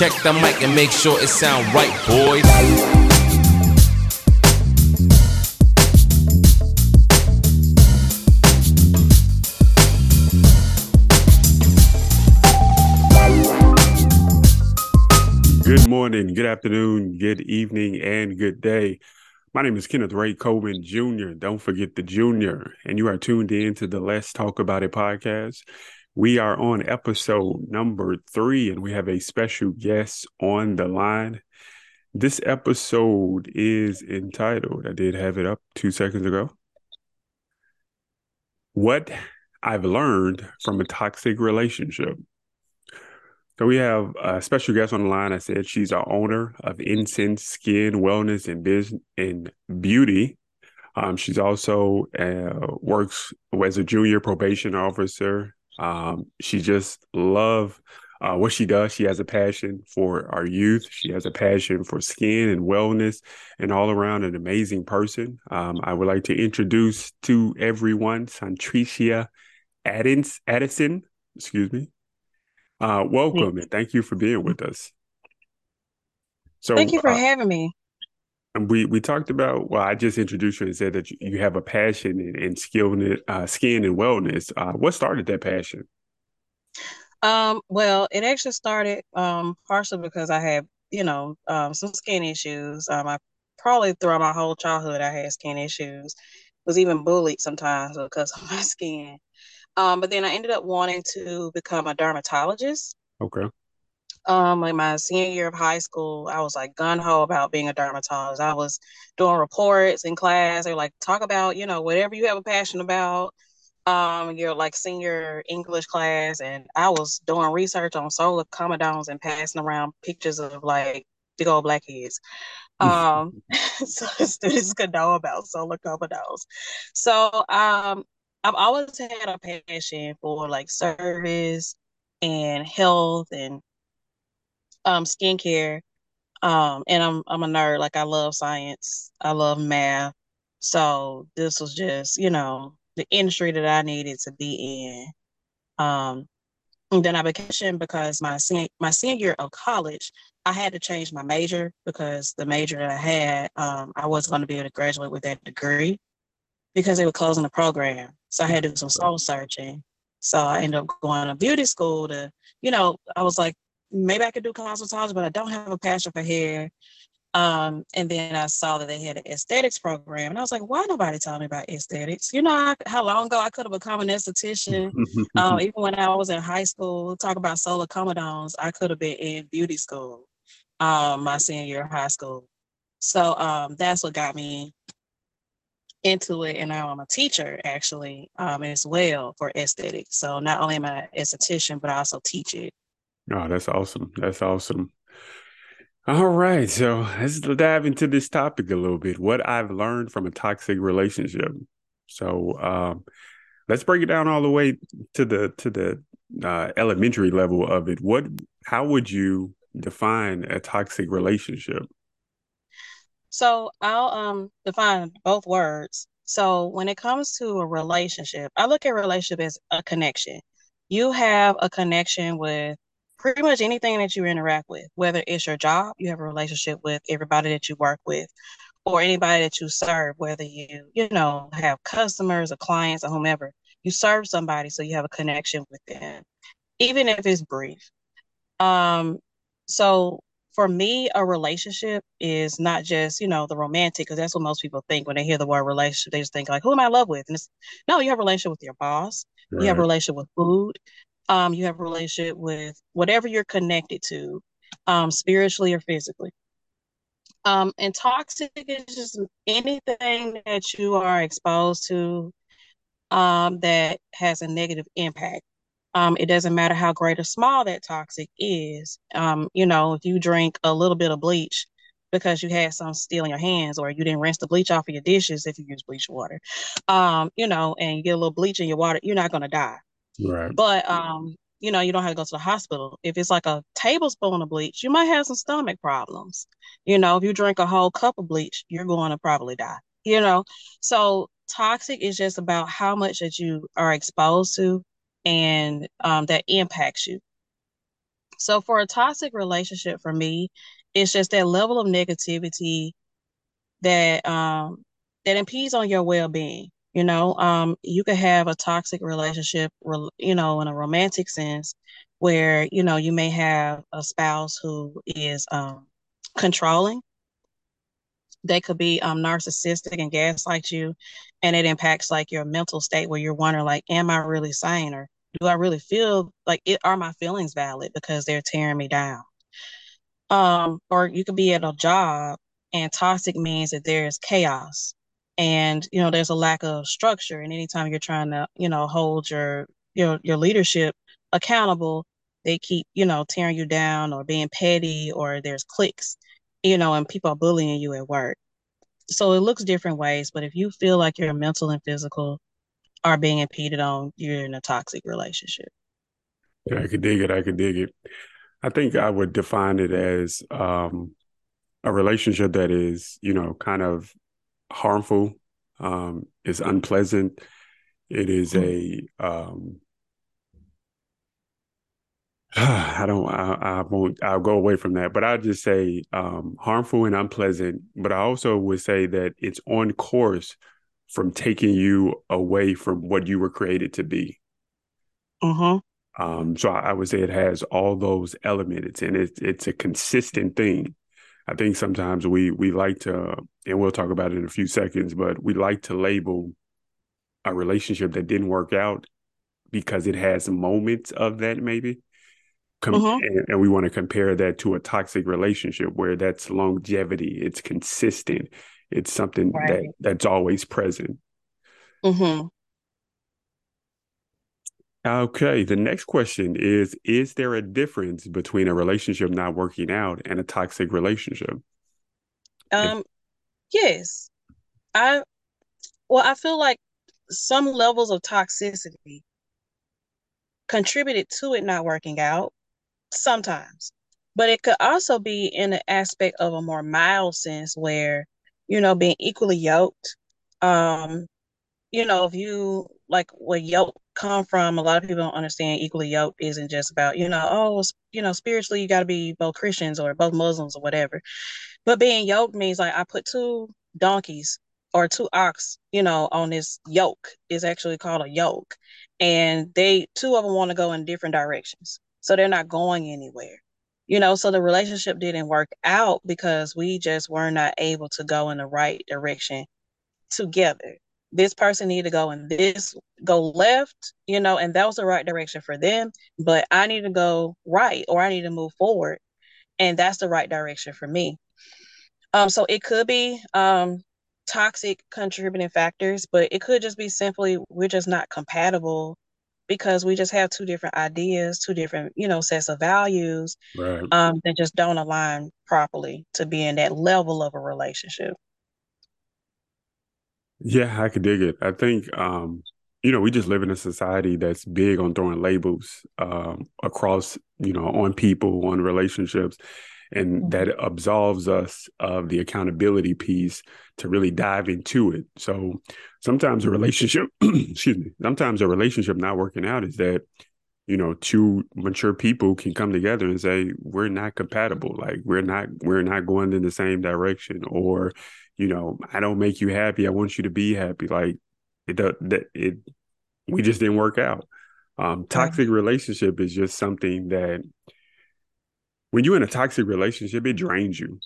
Check the mic and make sure it sound right, boys. Good morning, good afternoon, good evening, and good day. My name is Kenneth Ray Coleman Jr. Don't forget the Junior, and you are tuned in to the Let's Talk About It podcast. We are on episode number three, and we have a special guest on the line. This episode is entitled, I did have it up two seconds ago. What I've learned from a toxic relationship. So we have a special guest on the line. I said she's our owner of Incense Skin Wellness and Business and Beauty. Um, she's also uh, works as a junior probation officer. Um, she just love uh, what she does. She has a passion for our youth. She has a passion for skin and wellness, and all around an amazing person. Um, I would like to introduce to everyone Santricia Addison. Excuse me. Uh, welcome and thank you for being with us. So, thank you for uh, having me. And we we talked about well, I just introduced you and said that you, you have a passion in, in skill, uh, skin and wellness. Uh, what started that passion? Um, well, it actually started um, partially because I had you know um, some skin issues. Um, I probably throughout my whole childhood I had skin issues. Was even bullied sometimes because of my skin. Um, but then I ended up wanting to become a dermatologist. Okay. Um, like my senior year of high school, I was like gun ho about being a dermatologist. I was doing reports in class. They were like, talk about, you know, whatever you have a passion about. Um, your like senior English class, and I was doing research on solar comedones and passing around pictures of like big old blackheads. Um, so students could know about solar comedones. So um, I've always had a passion for like service and health and um skincare. Um and I'm I'm a nerd, like I love science, I love math. So this was just, you know, the industry that I needed to be in. Um and then I became because my senior my senior year of college, I had to change my major because the major that I had, um, I wasn't going to be able to graduate with that degree because they were closing the program. So I had to do some soul searching. So I ended up going to beauty school to, you know, I was like, maybe I could do cosmetology, but I don't have a passion for hair. Um, and then I saw that they had an aesthetics program, and I was like, why nobody told me about aesthetics? You know I, how long ago I could have become an esthetician. um, even when I was in high school, talk about solar comedones, I could have been in beauty school, um, my senior year of high school. So um, that's what got me into it and now I'm a teacher actually um, as well for aesthetics. So not only am I an esthetician, but I also teach it. Oh, that's awesome. That's awesome. All right. So let's dive into this topic a little bit. What I've learned from a toxic relationship. So um, let's break it down all the way to the to the uh, elementary level of it. What how would you define a toxic relationship? So I'll um define both words. So when it comes to a relationship, I look at relationship as a connection. You have a connection with pretty much anything that you interact with, whether it's your job, you have a relationship with everybody that you work with, or anybody that you serve, whether you, you know, have customers or clients or whomever. You serve somebody, so you have a connection with them, even if it's brief. Um, so for me, a relationship is not just, you know, the romantic, because that's what most people think when they hear the word relationship. They just think like, who am I in love with? And it's no, you have a relationship with your boss, right. you have a relationship with food, um, you have a relationship with whatever you're connected to, um, spiritually or physically. Um, and toxic is just anything that you are exposed to um, that has a negative impact um, it doesn't matter how great or small that toxic is. Um, you know, if you drink a little bit of bleach because you had some still in your hands, or you didn't rinse the bleach off of your dishes if you use bleach water, um, you know, and you get a little bleach in your water, you're not gonna die. Right. But um, you know, you don't have to go to the hospital. If it's like a tablespoon of bleach, you might have some stomach problems. You know, if you drink a whole cup of bleach, you're going to probably die. You know, so toxic is just about how much that you are exposed to and um, that impacts you. So for a toxic relationship for me, it's just that level of negativity that um that impedes on your well-being. You know, um, you could have a toxic relationship, you know, in a romantic sense, where you know you may have a spouse who is um, controlling. They could be um, narcissistic and gaslight you, and it impacts like your mental state where you're wondering, like, am I really sane, or do I really feel like it? Are my feelings valid because they're tearing me down? Um, or you could be at a job, and toxic means that there's chaos and you know there's a lack of structure. And anytime you're trying to you know hold your your your leadership accountable they keep you know tearing you down or being petty or there's cliques you know and people are bullying you at work. So it looks different ways but if you feel like your mental and physical are being impeded on you're in a toxic relationship. Yeah i could dig it. I could dig it. I think i would define it as um a relationship that is you know kind of harmful. Um, it's unpleasant. It is a um, I don't I, I, won't I'll go away from that, but I'll just say um, harmful and unpleasant. But I also would say that it's on course from taking you away from what you were created to be. Mm-hmm. Um, so I, I, would say it has all those elements, and it's it's a consistent thing. I think sometimes we we like to, and we'll talk about it in a few seconds, but we like to label a relationship that didn't work out because it has moments of that maybe. Com- mm-hmm. and, and, we want to compare that to a toxic relationship where that's longevity, it's consistent, it's something right. that that's always present. Mm-hmm. Okay, the next question is Is there a difference between a relationship not working out and a toxic relationship? Um, yes. I, well, I feel like some levels of toxicity contributed to it not working out sometimes, but it could also be in the aspect of a more mild sense where, you know, being equally yoked. Um, you know, if you like where yoke come from, a lot of people don't understand equally yoke isn't just about, you know, oh, you know, spiritually you got to be both Christians or both Muslims or whatever. But being yoked means like I put two donkeys or two ox, you know, on this yoke is actually called a yoke. And they two of them want to go in different directions. So they're not going anywhere. You know, so the relationship didn't work out because we just were not able to go in the right direction together this person need to go and this go left, you know, and that was the right direction for them. But I need to go right or I need to move forward. And that's the right direction for me. Um, so it could be um toxic contributing factors, but it could just be simply we're just not compatible because we just have two different ideas, two different, you know, sets of values right. um, that just don't align properly to be in that level of a relationship. Yeah, I could dig it. I think um, you know, we just live in a society that's big on throwing labels um, across, you know, on people, on relationships, and mm-hmm. that absolves us of the accountability piece to really dive into it. So sometimes a relationship, excuse me, sometimes a relationship not working out is that you know two mature people can come together and say we're not compatible like we're not we're not going in the same direction or you know, I don't make you happy. I want you to be happy. Like it, that it, we just didn't work out. Um, toxic relationship is just something that when you're in a toxic relationship, it drains you.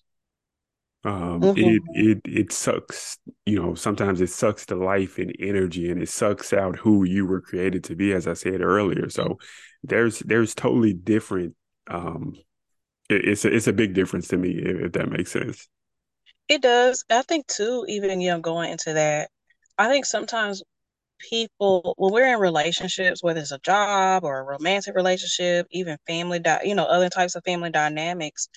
Um, mm-hmm. it it it sucks. You know, sometimes it sucks the life and energy, and it sucks out who you were created to be. As I said earlier, so there's there's totally different. Um, it, it's a, it's a big difference to me if, if that makes sense. It does. I think too, even you know, going into that, I think sometimes people when we're in relationships, whether it's a job or a romantic relationship, even family, di- you know, other types of family dynamics,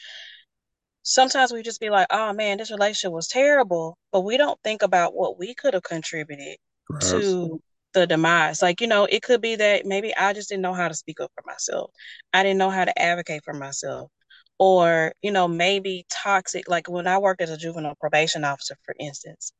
sometimes we just be like, "Oh man, this relationship was terrible," but we don't think about what we could have contributed to the demise. Like, you know, it could be that maybe I just didn't know how to speak up for myself. I didn't know how to advocate for myself or you know maybe toxic like when i worked as a juvenile probation officer for instance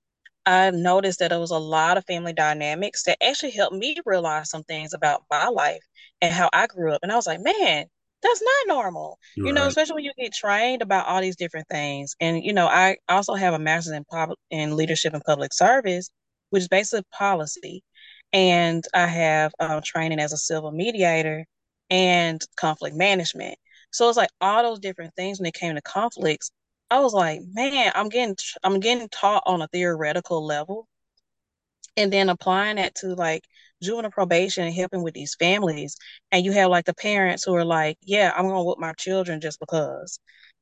i noticed that there was a lot of family dynamics that actually helped me realize some things about my life and how i grew up and i was like man that's not normal. You know, especially when you get trained about all these different things. And you know, I also have a master's in public in leadership and public service, which is basically policy. And I have um, training as a civil mediator and conflict management. So it's like all those different things when it came to conflicts. I was like, man, I'm getting I'm getting taught on a theoretical level, and then applying that to like juvenile probation and helping with these families. And you have like the parents who are like, yeah, I'm going to whoop my children just because,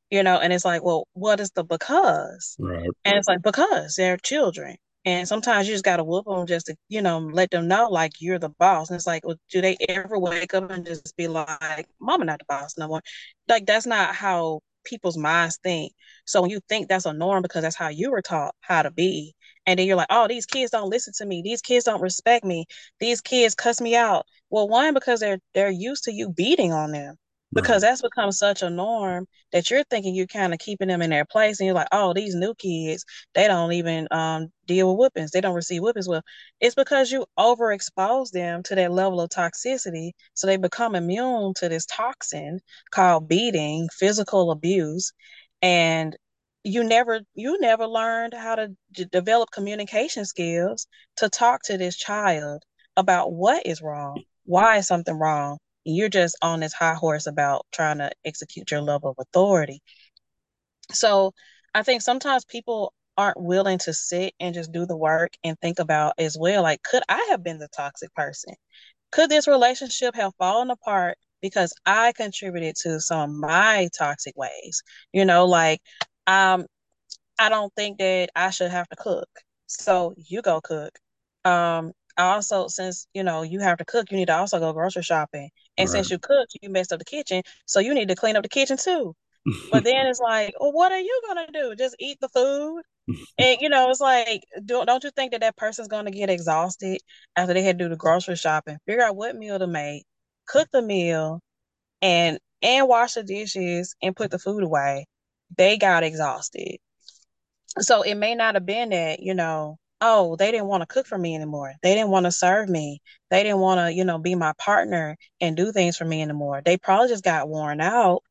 you know, and it's like, well, what is the because? Right. And it's like, because they're children. And sometimes you just got to whoop them just to, you know, let them know like you're the boss. And it's like, well, do they ever wake up and just be like, mama, not the boss no more? Like, that's not how people's minds think. So when you think that's a norm because that's how you were taught how to be, and then you're like, oh, these kids don't listen to me. These kids don't respect me. These kids cuss me out. Well, one, because they're they're used to you beating on them. Because right. that's become such a norm that you're thinking you're kind of keeping them in their place, and you're like, oh, these new kids, they don't even um, deal with whippings. They don't receive whippings well. It's because you overexpose them to that level of toxicity, so they become immune to this toxin called beating, physical abuse, and you never you never learned how to d- develop communication skills to talk to this child about what is wrong why is something wrong you're just on this high horse about trying to execute your level of authority so i think sometimes people aren't willing to sit and just do the work and think about as well like could i have been the toxic person could this relationship have fallen apart because I contributed to some of my toxic ways. You know, like um, I don't think that I should have to cook. So you go cook. Um, also, since you know you have to cook, you need to also go grocery shopping. And right. since you cook, you messed up the kitchen, so you need to clean up the kitchen too. but then it's like, well, what are you gonna do? Just eat the food? and you know, it's like, don't don't you think that that person's gonna get exhausted after they had to do the grocery shopping, figure out what meal to make, cook the meal, and and wash the dishes and put the food away? they got exhausted. So it may not have been that, you know, oh, they didn't want to cook for me anymore. They didn't want to serve me. They didn't want to, you know, be my partner and do things for me anymore. They probably just got worn out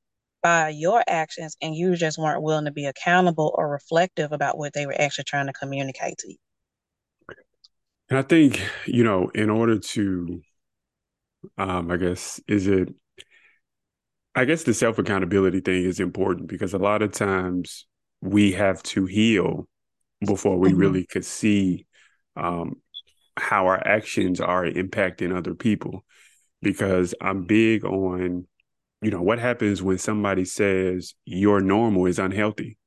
by your actions and you just weren't willing to be accountable or reflective about what they were actually trying to communicate to you. And I think, you know, in order to um, I guess, is it I guess the self accountability thing is important because a lot of times we have to heal before we mm-hmm. really could see um, how our actions are impacting other people. Because I'm big on, you know, what happens when somebody says your normal is unhealthy?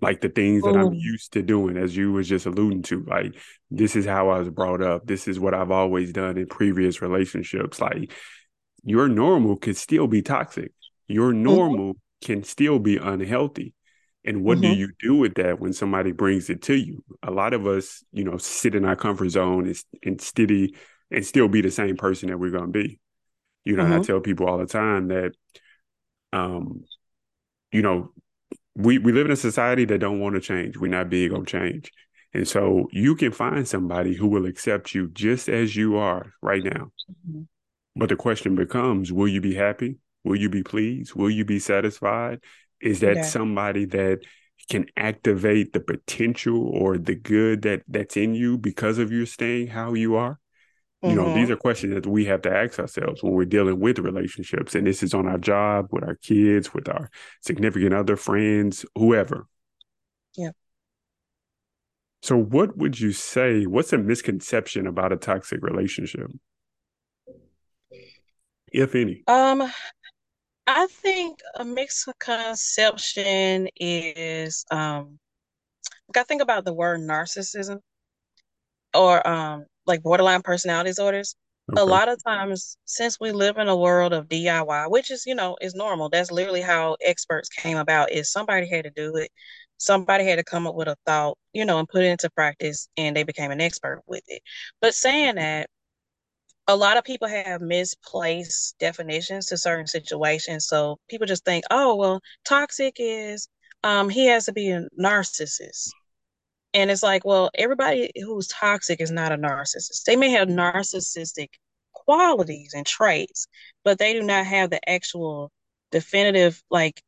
Like the things that I'm used to doing, as you was just alluding to, like this is how I was brought up. This is what I've always done in previous relationships. Like your normal could still be toxic. Your mm-hmm. normal mm-hmm. can still be unhealthy. And what mm-hmm. do you do with that when somebody brings it to you? A lot of us, you know, sit in our comfort zone and, and steady and still be the same person that we're going to be. You know, mm-hmm. I tell people all the time that, um, you know, we we live in a society that don't want to change. We're not big on change, and so you can find somebody who will accept you just as you are right now. Mm-hmm. But the question becomes will you be happy? Will you be pleased? Will you be satisfied? Is that somebody that can activate the potential or the good that that's in you because of you staying how you are? Mm-hmm. You know, these mm-hmm. are questions that we have to ask ourselves when we're dealing with relationships. And this is on our job, with our kids, with our significant other friends, whoever. Yeah. So, what would you say? What's a misconception about a toxic relationship? if any? Um, I think a misconception is um, I think about the word narcissism or um, like borderline personality disorders. Okay. A lot of times, since we live in a world of DIY, which is you know is normal, that's literally how experts came about. Is somebody had to do it, somebody had to come up with a thought, you know, and put it into practice, and they became an expert with it. But saying that, a lot of people have misplaced definitions to certain situations. So people just think, oh, well, toxic is um, he has to be a narcissist. And it's like, well, everybody who's toxic is not a narcissist. They may have narcissistic qualities and traits, but they do not have the actual definitive like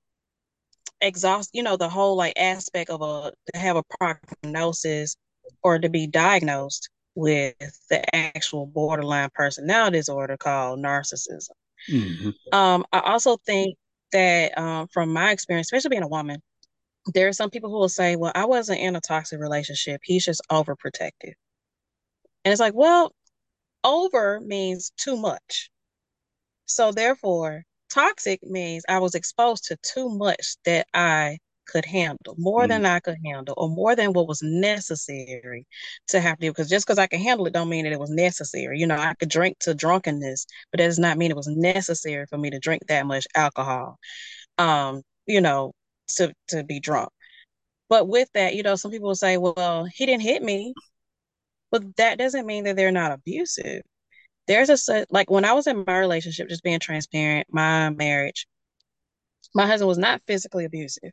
exhaust, you know, the whole like aspect of a to have a prognosis or to be diagnosed with the actual borderline personality disorder called narcissism. Mm-hmm. Um, I also think that um, from my experience, especially being a woman, there are some people who will say, "Well, I wasn't in a toxic relationship. He's just overprotective," and it's like, well, over means too much. So therefore, toxic means I was exposed to too much that I could handle, more mm. than I could handle, or more than what was necessary to have to do. Because just because I can handle it, don't mean that it was necessary. You know, I could drink to drunkenness, but that does not mean it was necessary for me to drink that much alcohol. Um, you know, to to be drunk. But with that, you know, some people will say, "Well, he didn't hit me," but that doesn't mean that they're not abusive. There's a like when I was in my relationship, just being transparent, my marriage, my husband was not physically abusive.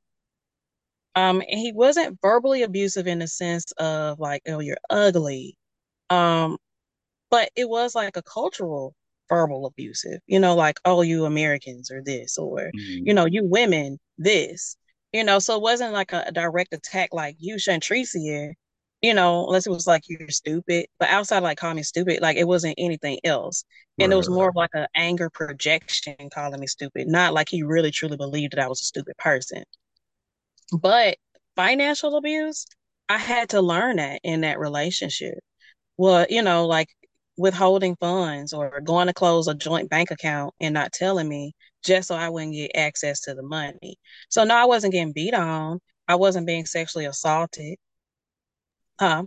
Um, and he wasn't verbally abusive in the sense of like, oh, you're ugly. Um, but it was like a cultural verbal abusive, you know, like, oh, you Americans or this, or, mm-hmm. you know, you women, this, you know, so it wasn't like a, a direct attack like you, shouldn't treat Shantricia, you know, unless it was like you're stupid, but outside like calling me stupid, like it wasn't anything else. And right. it was more of like an anger projection calling me stupid, not like he really truly believed that I was a stupid person. But financial abuse, I had to learn that in that relationship. Well, you know, like withholding funds or going to close a joint bank account and not telling me just so I wouldn't get access to the money. So no, I wasn't getting beat on. I wasn't being sexually assaulted. Huh?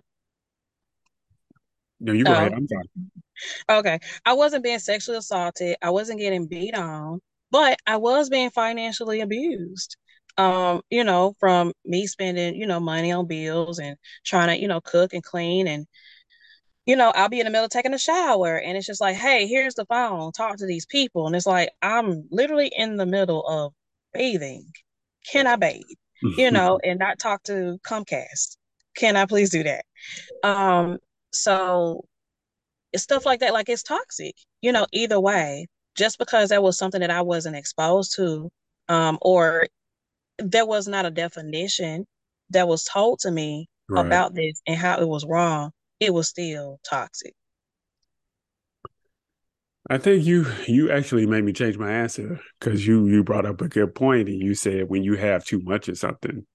No, you go oh. ahead. I'm sorry. Okay. I wasn't being sexually assaulted. I wasn't getting beat on, but I was being financially abused um, you know, from me spending, you know, money on bills and trying to, you know, cook and clean and you know, I'll be in the middle of taking a shower and it's just like, hey, here's the phone, talk to these people. And it's like, I'm literally in the middle of bathing. Can I bathe? you know, and not talk to Comcast. Can I please do that? Um, so it's stuff like that, like it's toxic, you know, either way, just because that was something that I wasn't exposed to, um, or there was not a definition that was told to me right. about this and how it was wrong, it was still toxic. I think you you actually made me change my answer because you you brought up a good point and you said when you have too much of something.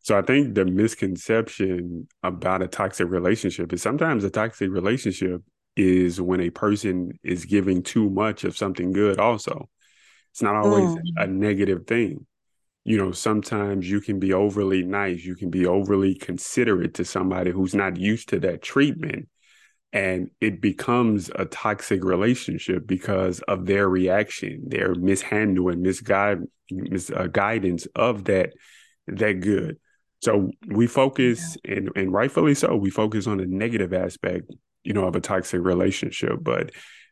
So I think the misconception about a toxic relationship is sometimes a toxic relationship is when a person is giving too much of something good also. It's not always mm. a negative thing you know, sometimes you can be overly nice, you can be overly considerate to somebody who's not used to that treatment. And it becomes a toxic relationship because of their reaction, their mishandling, misguide, misguidance uh, of that that good. So we focus, and and rightfully so, we focus on the negative aspect, you know, of a toxic relationship. But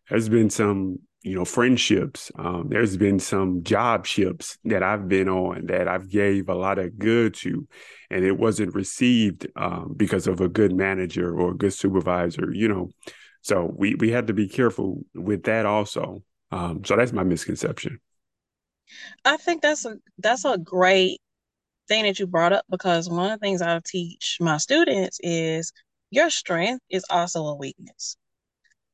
there's been some you know friendships. Um, there's been some job ships that i've been on that i've gave a lot of good to and it wasn't received um, because of a good manager or a good supervisor you know. So we we had to be careful with that also. Um, so that's my misconception. I think that's a that's a great thing that you brought up because one of the things i teach my students is your strength is also a weakness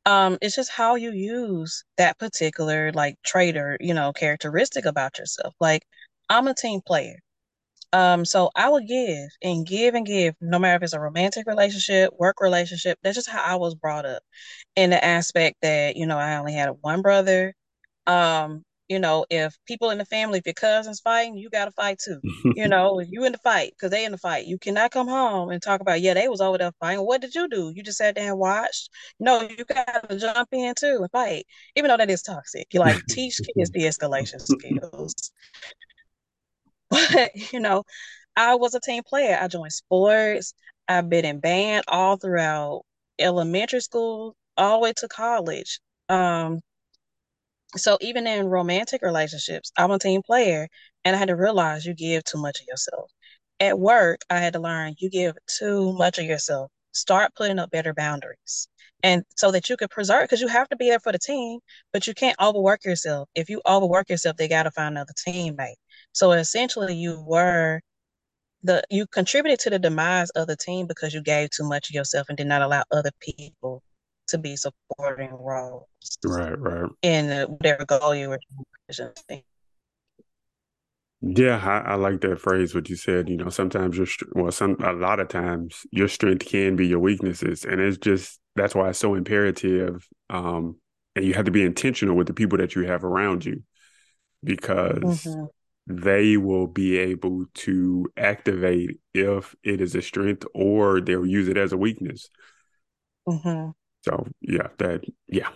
um it's just how you use that particular like trait or you know characteristic about yourself like i'm a team player um so i will give and give and give no matter if it's a romantic relationship work relationship that's just how i was brought up in the aspect that you know i only had one brother um you know, if people in the family, if your cousins fighting, you got to fight too. you know, if you in the fight, because they in the fight, you cannot come home and talk about, yeah, they was over there fighting. What did you do? You just sat there and watched. No, you got to jump in too and fight, even though that is toxic. You like teach kids de-escalation skills. But you know, I was a team player. I joined sports. I've been in band all throughout elementary school, all the way to college. Um, so even in romantic relationships, I'm a team player and I had to realize you give too much of yourself. At work, I had to learn you give too much of yourself. Start putting up better boundaries. and so that you could preserve because you have to be there for the team, but you can't overwork yourself. If you overwork yourself, they got to find another teammate. So essentially, you were the you contributed to the demise of the team because you gave too much of yourself and did not allow other people to be supporting roles. Right, right. In whatever goal you were doing. yeah, I, I, like that phrase. What you said, you know, sometimes your well, some a lot of times your strength can be your weaknesses, and it's just that's why it's so imperative. Um, and you have to be intentional with the people that you have around you, because mm-hmm. they will be able to activate if it is a strength, or they'll use it as a weakness. Mm-hmm. So yeah, that yeah,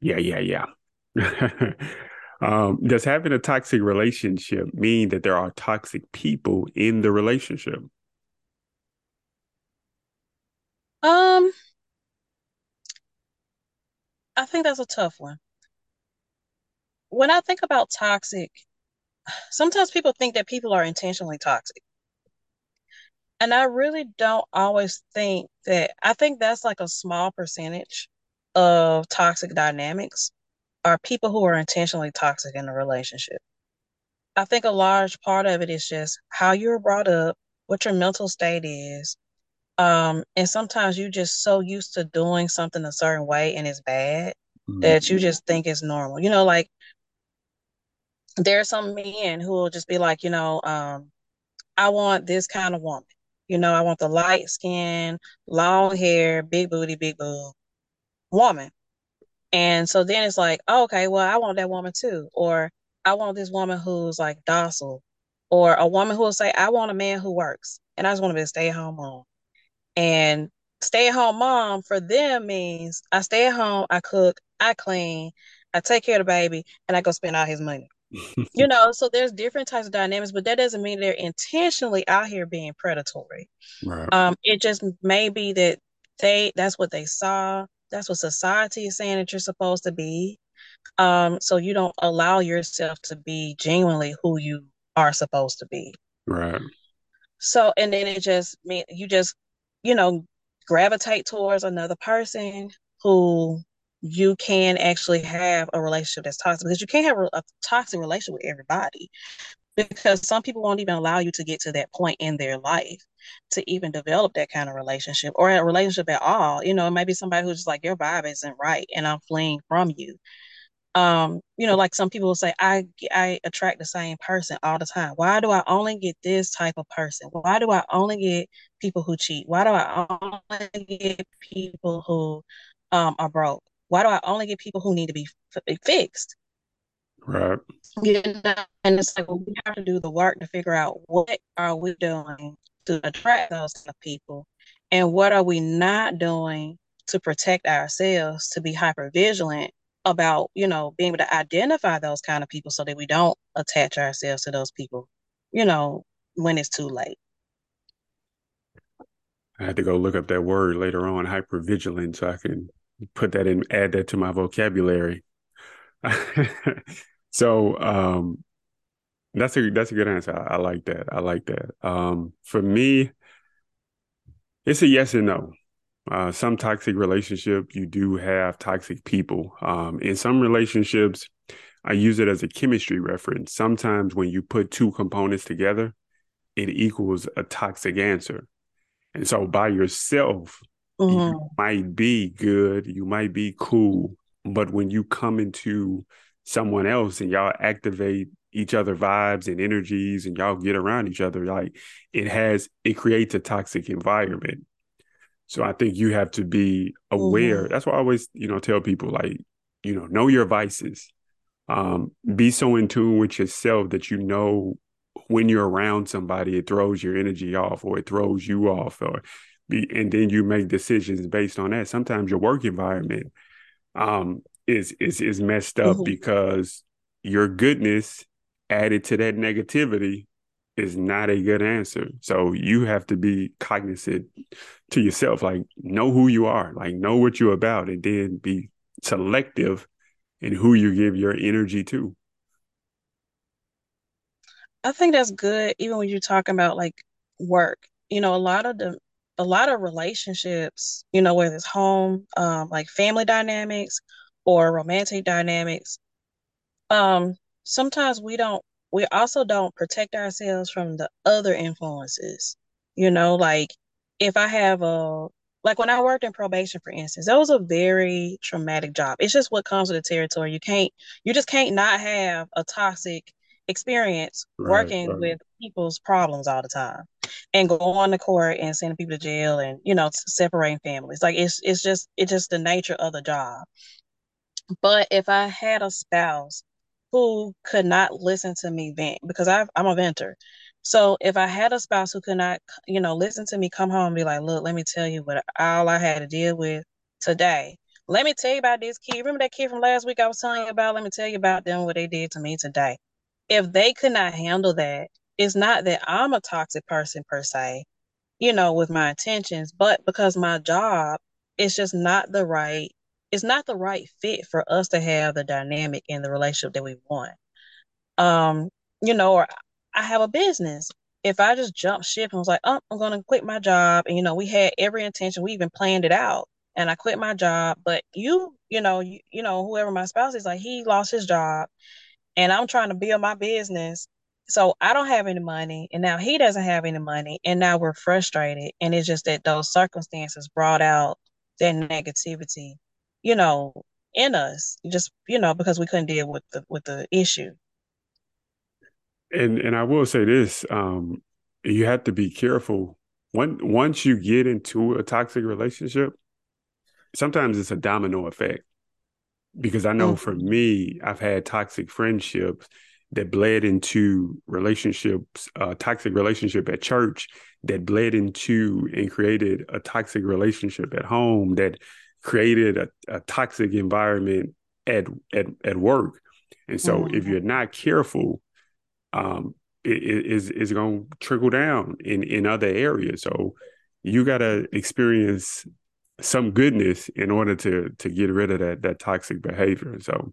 yeah, yeah, yeah. Um, does having a toxic relationship mean that there are toxic people in the relationship? Um, I think that's a tough one. When I think about toxic, sometimes people think that people are intentionally toxic. And I really don't always think that, I think that's like a small percentage of toxic dynamics are people who are intentionally toxic in a relationship. I think a large part of it is just how you were brought up, what your mental state is. Um, and sometimes you're just so used to doing something a certain way and it's bad mm-hmm. that you just think it's normal. You know, like there are some men who will just be like, you know, um, I want this kind of woman. You know, I want the light skin, long hair, big booty, big boob woman. And so then it's like, oh, okay, well, I want that woman too. Or I want this woman who's like docile. Or a woman who will say, I want a man who works. And I just want to be a stay at home mom. And stay at home mom for them means I stay at home, I cook, I clean, I take care of the baby, and I go spend all his money. You know, so there's different types of dynamics, but that doesn't mean they're intentionally out here being predatory. Right. Um, it just may be that they that's what they saw that's what society is saying that you're supposed to be. Um, so you don't allow yourself to be genuinely who you are supposed to be. Right. So and then it just mean you just, you know, gravitate towards another person who you can actually have a relationship that's toxic because you can't have a toxic relationship with everybody because some people won't even allow you to get to that point in their life to even develop that kind of relationship or a relationship at all. You know, it might be somebody who's just like your vibe isn't right and I'm fleeing from you. Um, you know, like some people will say, I I attract the same person all the time. Why do I only get this type of person? Why do I only get people who cheat? Why do I only get people who um, are broke? Why do I only get people who need to be f- fixed? Right. You know, and it's like well, we have to do the work to figure out what are we doing to attract those kind of people, and what are we not doing to protect ourselves to be hyper vigilant about you know being able to identify those kind of people so that we don't attach ourselves to those people, you know, when it's too late. I had to go look up that word later on, hyper vigilant, so I can put that in, add that to my vocabulary. so um, that's a that's a good answer. I, I, like that. I like that. Um, for me, it's a yes and no. Uh, some toxic relationship, you do have toxic people. Um, in some relationships, I use it as a chemistry reference. Sometimes when you put two components together, it equals a toxic answer. And so by yourself, mm-hmm. you might be good, you might be cool, but when you come into someone else and y'all activate each other vibes and energies and y'all get around each other like it has it creates a toxic environment so i think you have to be aware mm-hmm. that's why i always you know tell people like you know know your vices um be so in tune with yourself that you know when you're around somebody it throws your energy off or it throws you off or and then you make decisions based on that sometimes your work environment um is is is messed up mm-hmm. because your goodness added to that negativity is not a good answer. So you have to be cognizant to yourself, like know who you are, like know what you're about, and then be selective in who you give your energy to. I think that's good, even when you're talking about like work. You know, a lot of the a lot of relationships, you know, whether it's home, um, like family dynamics or romantic dynamics, um, sometimes we don't, we also don't protect ourselves from the other influences. You know, like if I have a, like when I worked in probation, for instance, that was a very traumatic job. It's just what comes with the territory. You can't, you just can't not have a toxic experience Right, working right. with people's problems all the time and going to court and sending people to jail and you know separating families. Like it's it's just it's just the nature of the job. But if i had a spouse who could not listen to me vent because i i'm a venter. So if i had a spouse who could not you know listen to me come home and be like look let me tell you what all i had to deal with today. Let me tell you about this kid. Remember that kid from last week i was telling you about? Let me tell you about them what they did to me today if they could not handle that it's not that i'm a toxic person per se you know, with my intentions, but because my job is just not the right, it's not the right fit for us to have the dynamic in the relationship that we want. Um, you know, or I have a business. If I just jump ship and was like, oh, I'm gonna quit my job, and you know, we had every intention, we even planned it out, and I quit my job, but you, you know, you, you know, whoever my spouse is, like he lost his job, and I'm trying to build my business. So I don't have any money, and now he doesn't have any money, and now we're frustrated. And it's just that those circumstances brought out that negativity, you know, in us, just you know, because we couldn't deal with the with the issue. And and I will say this, um, you have to be careful. When once you get into a toxic relationship, sometimes it's a domino effect. Because I know for Mhm. me, I've had toxic friendships that bled into relationships, uh, toxic relationship at church that bled into and created a toxic relationship at home that created a, a toxic environment at at at work. And so if Mhm. you're not careful, um, it is is going to trickle down in in other areas. So you got to experience some goodness in order to to get rid of that that toxic behavior. So,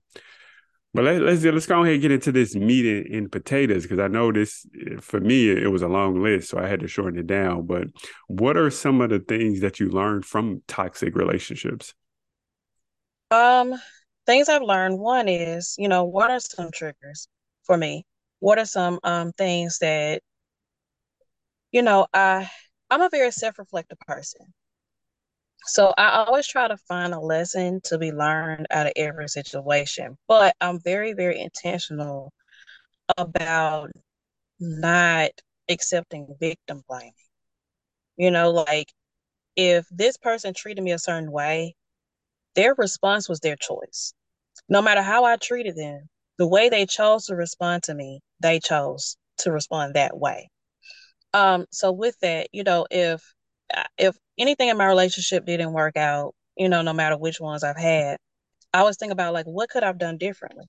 but let, let's let's go ahead and get into this meat and, and potatoes because I know this for me it was a long list, so I had to shorten it down. But what are some of the things that you learned from toxic relationships? Um, things I've learned. One is, you know, what are some triggers for me? What are some um things that, you know, I I'm a very self-reflective person. So I always try to find a lesson to be learned out of every situation, but I'm very, very intentional about not accepting victim blaming. You know, like if this person treated me a certain way, their response was their choice. No matter how I treated them, the way they chose to respond to me, they chose to respond that way. Um, so with that, you know, if if anything in my relationship didn't work out, you know, no matter which ones I've had, I always think about like what could I've done differently?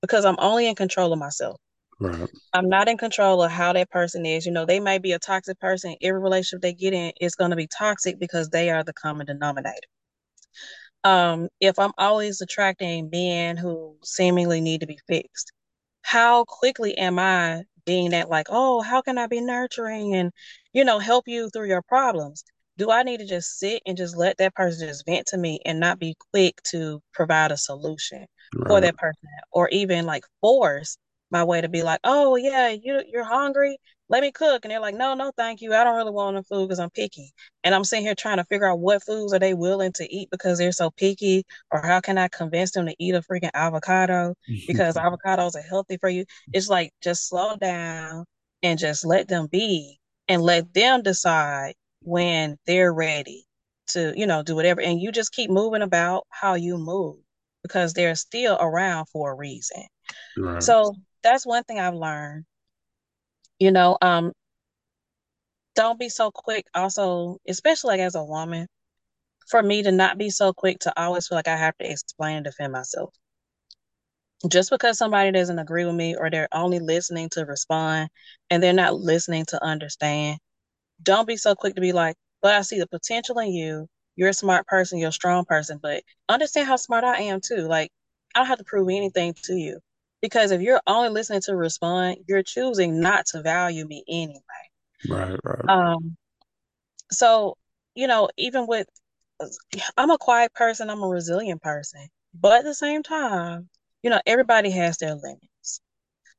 Because I'm only in control of myself. Right. I'm not in control of how that person is. You know, they may be a toxic person. Every relationship they get in is going to be toxic because they are the common denominator. Um, if I'm always attracting men who seemingly need to be fixed, how quickly am I being that like, oh, how can I be nurturing and, you know, help you through your problems? Do I need to just sit and just let that person just vent to me and not be quick to provide a solution for that person or even like force my way to be like, oh yeah, you you're hungry, let me cook. And they're like, no, no, thank you. I don't really want the food because I'm picky. And I'm sitting here trying to figure out what foods are they willing to eat because they're so picky, or how can I convince them to eat a freaking avocado? because avocados are healthy for you. It's like just slow down and just let them be and let them decide when they're ready to, you know, do whatever. And you just keep moving about how you move because they're still around for a reason. Right. So that's one thing I've learned. You know, um, don't be so quick also, especially like as a woman, for me to not be so quick to always feel like I have to explain and defend myself. just because somebody doesn't agree with me or they're only listening to respond and they're not listening to understand, don't be so quick to be like, but I see the potential in you. You're a smart person, you're a strong person, but understand how smart I am too. Like, I don't have to prove anything to you. Because if you're only listening to respond, you're choosing not to value me anyway. Right. Right. Um, so you know, even with, I'm a quiet person, I'm a resilient person, but at the same time, you know, everybody has their limits.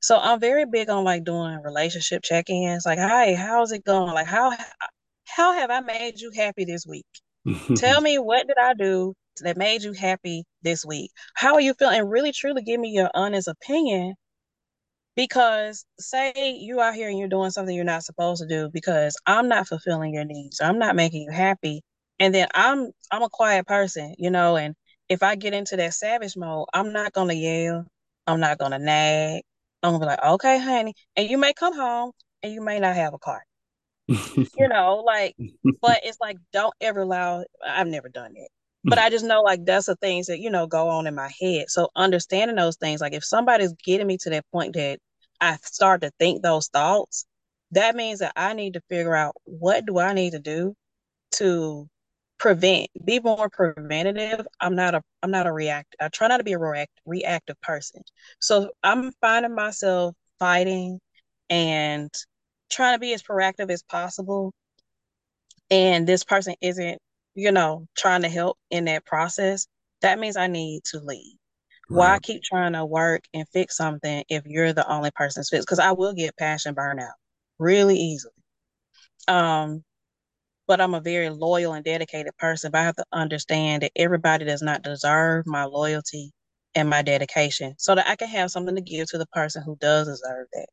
So I'm very big on like doing relationship check-ins, like, hey, how's it going? Like, how how have I made you happy this week? Tell me what did I do that made you happy this week? How are you feeling? And really truly give me your honest opinion. Because say you out here and you're doing something you're not supposed to do because I'm not fulfilling your needs. I'm not making you happy. And then I'm I'm a quiet person, you know, and if I get into that savage mode, I'm not gonna yell. I'm not gonna nag. I'm gonna be like, okay, honey. And you may come home and you may not have a car. you know, like, but it's like, don't ever allow, I've never done it. But I just know like that's the things that, you know, go on in my head. So understanding those things, like if somebody's getting me to that point that I start to think those thoughts, that means that I need to figure out what do I need to do to prevent, be more preventative. I'm not a I'm not a react. I try not to be a react reactive person. So I'm finding myself fighting and trying to be as proactive as possible. And this person isn't, you know, trying to help in that process. That means I need to leave. Right. Why keep trying to work and fix something if you're the only person fixed? Because I will get passion burnout really easily. Um, but I'm a very loyal and dedicated person. But I have to understand that everybody does not deserve my loyalty and my dedication so that I can have something to give to the person who does deserve that.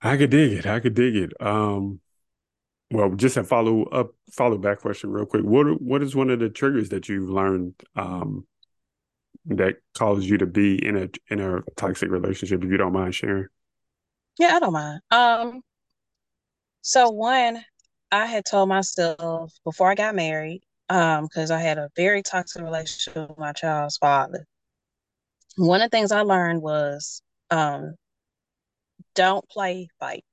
I could dig it. I could dig it. Um, well, just a follow up, follow back question, real quick. What what is one of the triggers that you've learned um, that caused you to be in a in a toxic relationship? If you don't mind sharing. Yeah, I don't mind. Um, so one, I had told myself before I got married, um, because I had a very toxic relationship with my child's father. One of the things I learned was um, don't play fight.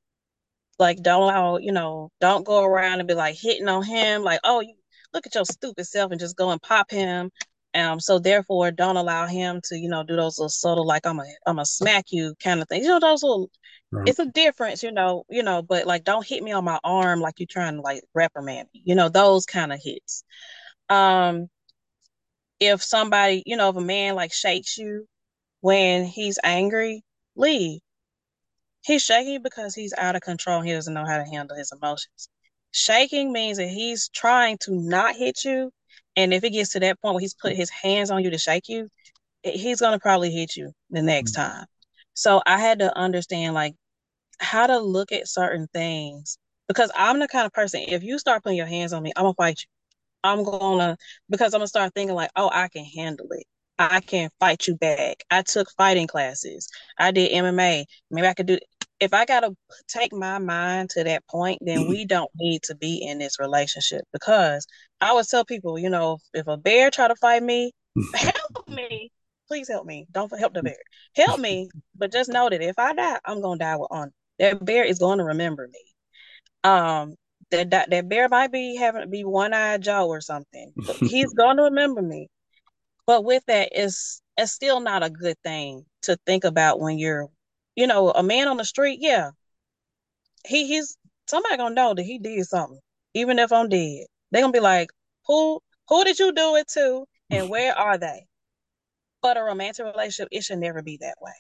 Like don't allow, you know, don't go around and be like hitting on him, like, oh, you look at your stupid self and just go and pop him. Um, so therefore don't allow him to, you know, do those little subtle like I'm a I'm a smack you kind of thing. You know, those little Right. It's a difference, you know, you know, but like don't hit me on my arm like you're trying to like reprimand me, you know, those kind of hits. Um if somebody, you know, if a man like shakes you when he's angry, leave. He's shaking because he's out of control. He doesn't know how to handle his emotions. Shaking means that he's trying to not hit you. And if it gets to that point where he's put his hands on you to shake you, he's going to probably hit you the next mm-hmm. time. So I had to understand like how to look at certain things because I'm the kind of person, if you start putting your hands on me, I'm gonna fight you. I'm gonna, because I'm gonna start thinking like, oh, I can handle it. I can fight you back. I took fighting classes. I did MMA. Maybe I could do, if I gotta take my mind to that point, then we don't need to be in this relationship because I would tell people, you know, if a bear try to fight me, help me. Please help me. Don't help the bear. Help me. But just know that if I die, I'm gonna die with honor that bear is going to remember me. Um, that that, that bear might be having to be one eyed Joe or something. he's going to remember me. But with that, it's it's still not a good thing to think about when you're, you know, a man on the street. Yeah, he he's somebody gonna know that he did something, even if I'm dead. They're gonna be like, who who did you do it to, and where are they? But a romantic relationship, it should never be that way.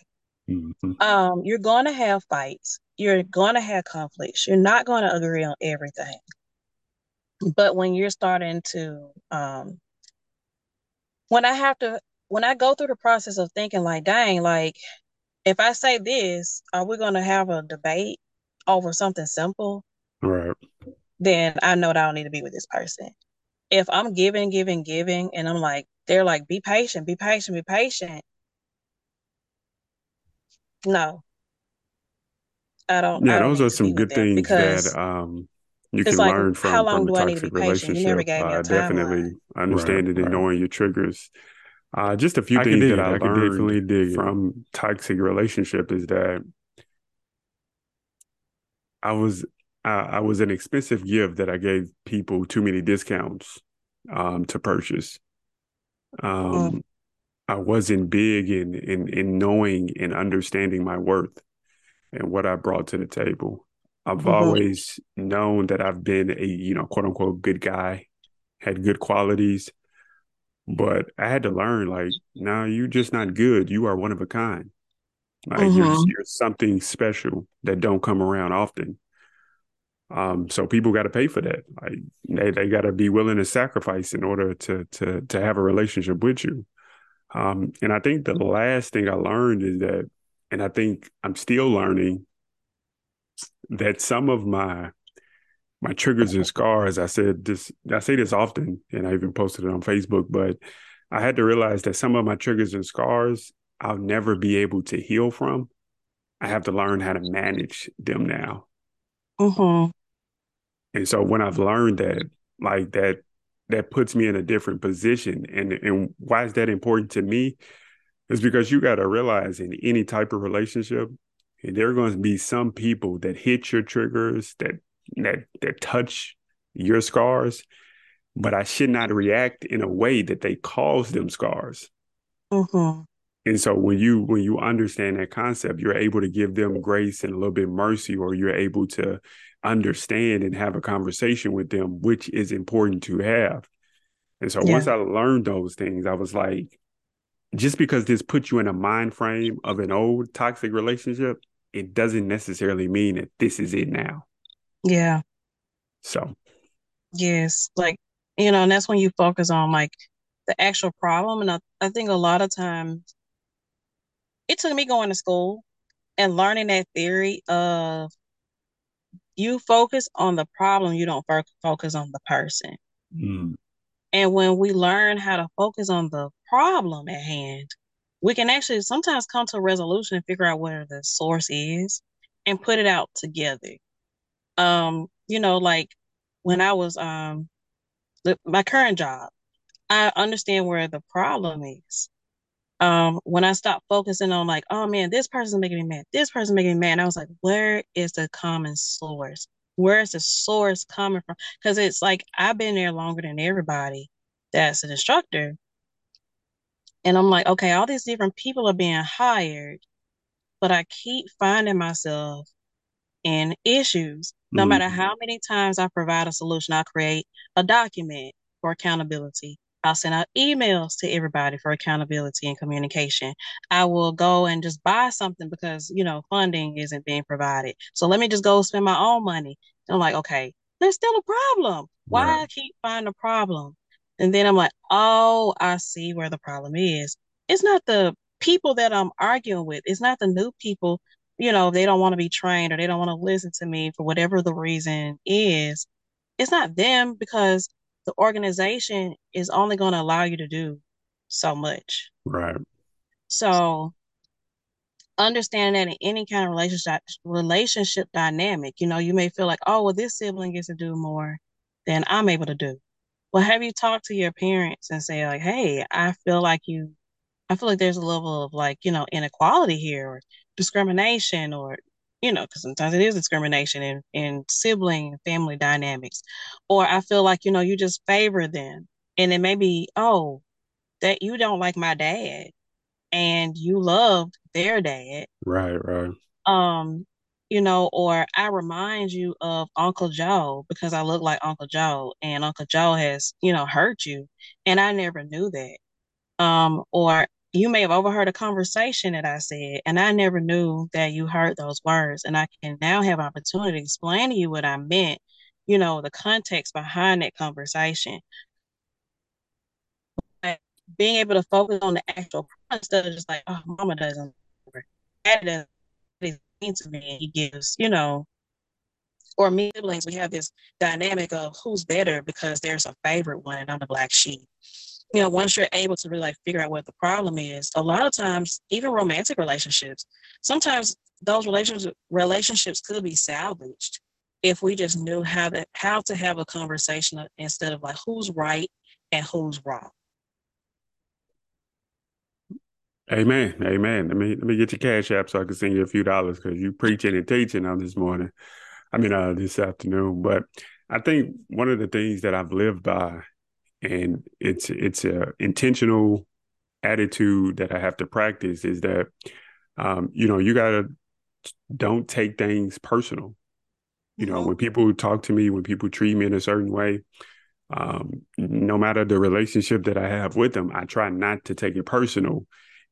Mm-hmm. Um, you're to have fights. You're to have conflicts. You're not to agree on everything. But when you're starting to, um, when I have to, when I go through the process of thinking, like, dang, like, if I say this, are we going to have a debate over something simple? Right. Then I know that I don't need to be with this person. If I'm giving, giving, giving, and I'm like, they're like, be patient, be patient, be patient no. I don't. Yeah, I don't those are some good that things that um you can like, learn from, how long from do I need to be relationship. You never gave me a uh, definitely understanding right, and right. knowing your triggers. Uh, just a few I things that I, I learned definitely dig from toxic relationship is that I was I, I, was an expensive gift that I gave people too many discounts um, to purchase. Um, mm. I wasn't big in in in knowing and understanding my worth and what I brought to the table. I've mm-hmm. always known that I've been a, you know, quote unquote good guy, had good qualities. But I had to learn, like, no, you're just not good. You are one of a kind. Like mm-hmm. you're, you're something special that don't come around often. Um, so people got to pay for that. Like they, they got to be willing to sacrifice in order to to to have a relationship with you. Um, and I think the last thing I learned is that, and I think I'm still learning that some of my my triggers and scars. I said this. I say this often, and I even posted it on Facebook. But I had to realize that some of my triggers and scars I'll never be able to heal from. I have to learn how to manage them now. Mm-hmm. And so when I've learned that, like that, that puts me in a different position. And and why is that important to me? Is because you got to realize in any type of relationship, there are going to be some people that hit your triggers, that that that touch your scars, but I should not react in a way that they cause them scars. Mm-hmm. And so when you when you understand that concept, you're able to give them grace and a little bit mercy, or you're able to understand and have a conversation with them, which is important to have. And so yeah. once I learned those things, I was like, just because this puts you in a mind frame of an old toxic relationship, it doesn't necessarily mean that this is it now. Yeah. So, yes, like, you know, and that's when you focus on like the actual problem. And I, I think a lot of times it took me going to school and learning that theory of you focus on the problem, you don't focus on the person. Mm. And when we learn how to focus on the problem at hand, we can actually sometimes come to a resolution and figure out where the source is and put it out together. Um, you know, like when I was um my current job, I understand where the problem is um when I stopped focusing on like, oh man, this person's making me mad, this person's making me mad, I was like, where is the common source? Where is the source coming from? Because it's like I've been there longer than everybody that's an instructor. And I'm like, okay, all these different people are being hired, but I keep finding myself in issues. No mm-hmm. matter how many times I provide a solution, I create a document for accountability. I'll send out emails to everybody for accountability and communication. I will go and just buy something because, you know, funding isn't being provided. So let me just go spend my own money. And I'm like, okay, there's still a problem. Why right. I keep finding a problem? And then I'm like, oh, I see where the problem is. It's not the people that I'm arguing with. It's not the new people, you know, they don't want to be trained or they don't want to listen to me for whatever the reason is. It's not them because the organization is only going to allow you to do so much. Right. So understanding that in any kind of relationship relationship dynamic, you know, you may feel like, oh, well, this sibling gets to do more than I'm able to do. Well, have you talked to your parents and say, like, hey, I feel like you I feel like there's a level of like, you know, inequality here or discrimination or you know, because sometimes it is discrimination in, in sibling family dynamics. Or I feel like, you know, you just favor them. And it may be, oh, that you don't like my dad and you loved their dad. Right, right. Um, you know, or I remind you of Uncle Joe because I look like Uncle Joe and Uncle Joe has, you know, hurt you. And I never knew that. Um, or you may have overheard a conversation that I said, and I never knew that you heard those words. And I can now have opportunity to explain to you what I meant, you know, the context behind that conversation. Being able to focus on the actual instead of just like, oh, mama doesn't, that doesn't mean to me. He gives, you know, or me siblings, we have this dynamic of who's better because there's a favorite one and I'm the black sheep you know, once you're able to really like figure out what the problem is, a lot of times, even romantic relationships, sometimes those relationships relationships could be salvaged if we just knew how to how to have a conversation instead of like who's right and who's wrong. Amen. Amen. Let me let me get your cash app so I can send you a few dollars because you preaching and teaching on this morning. I mean uh this afternoon. But I think one of the things that I've lived by and it's it's a intentional attitude that I have to practice is that um, you know you gotta don't take things personal. You know, mm-hmm. when people talk to me, when people treat me in a certain way, um, no matter the relationship that I have with them, I try not to take it personal.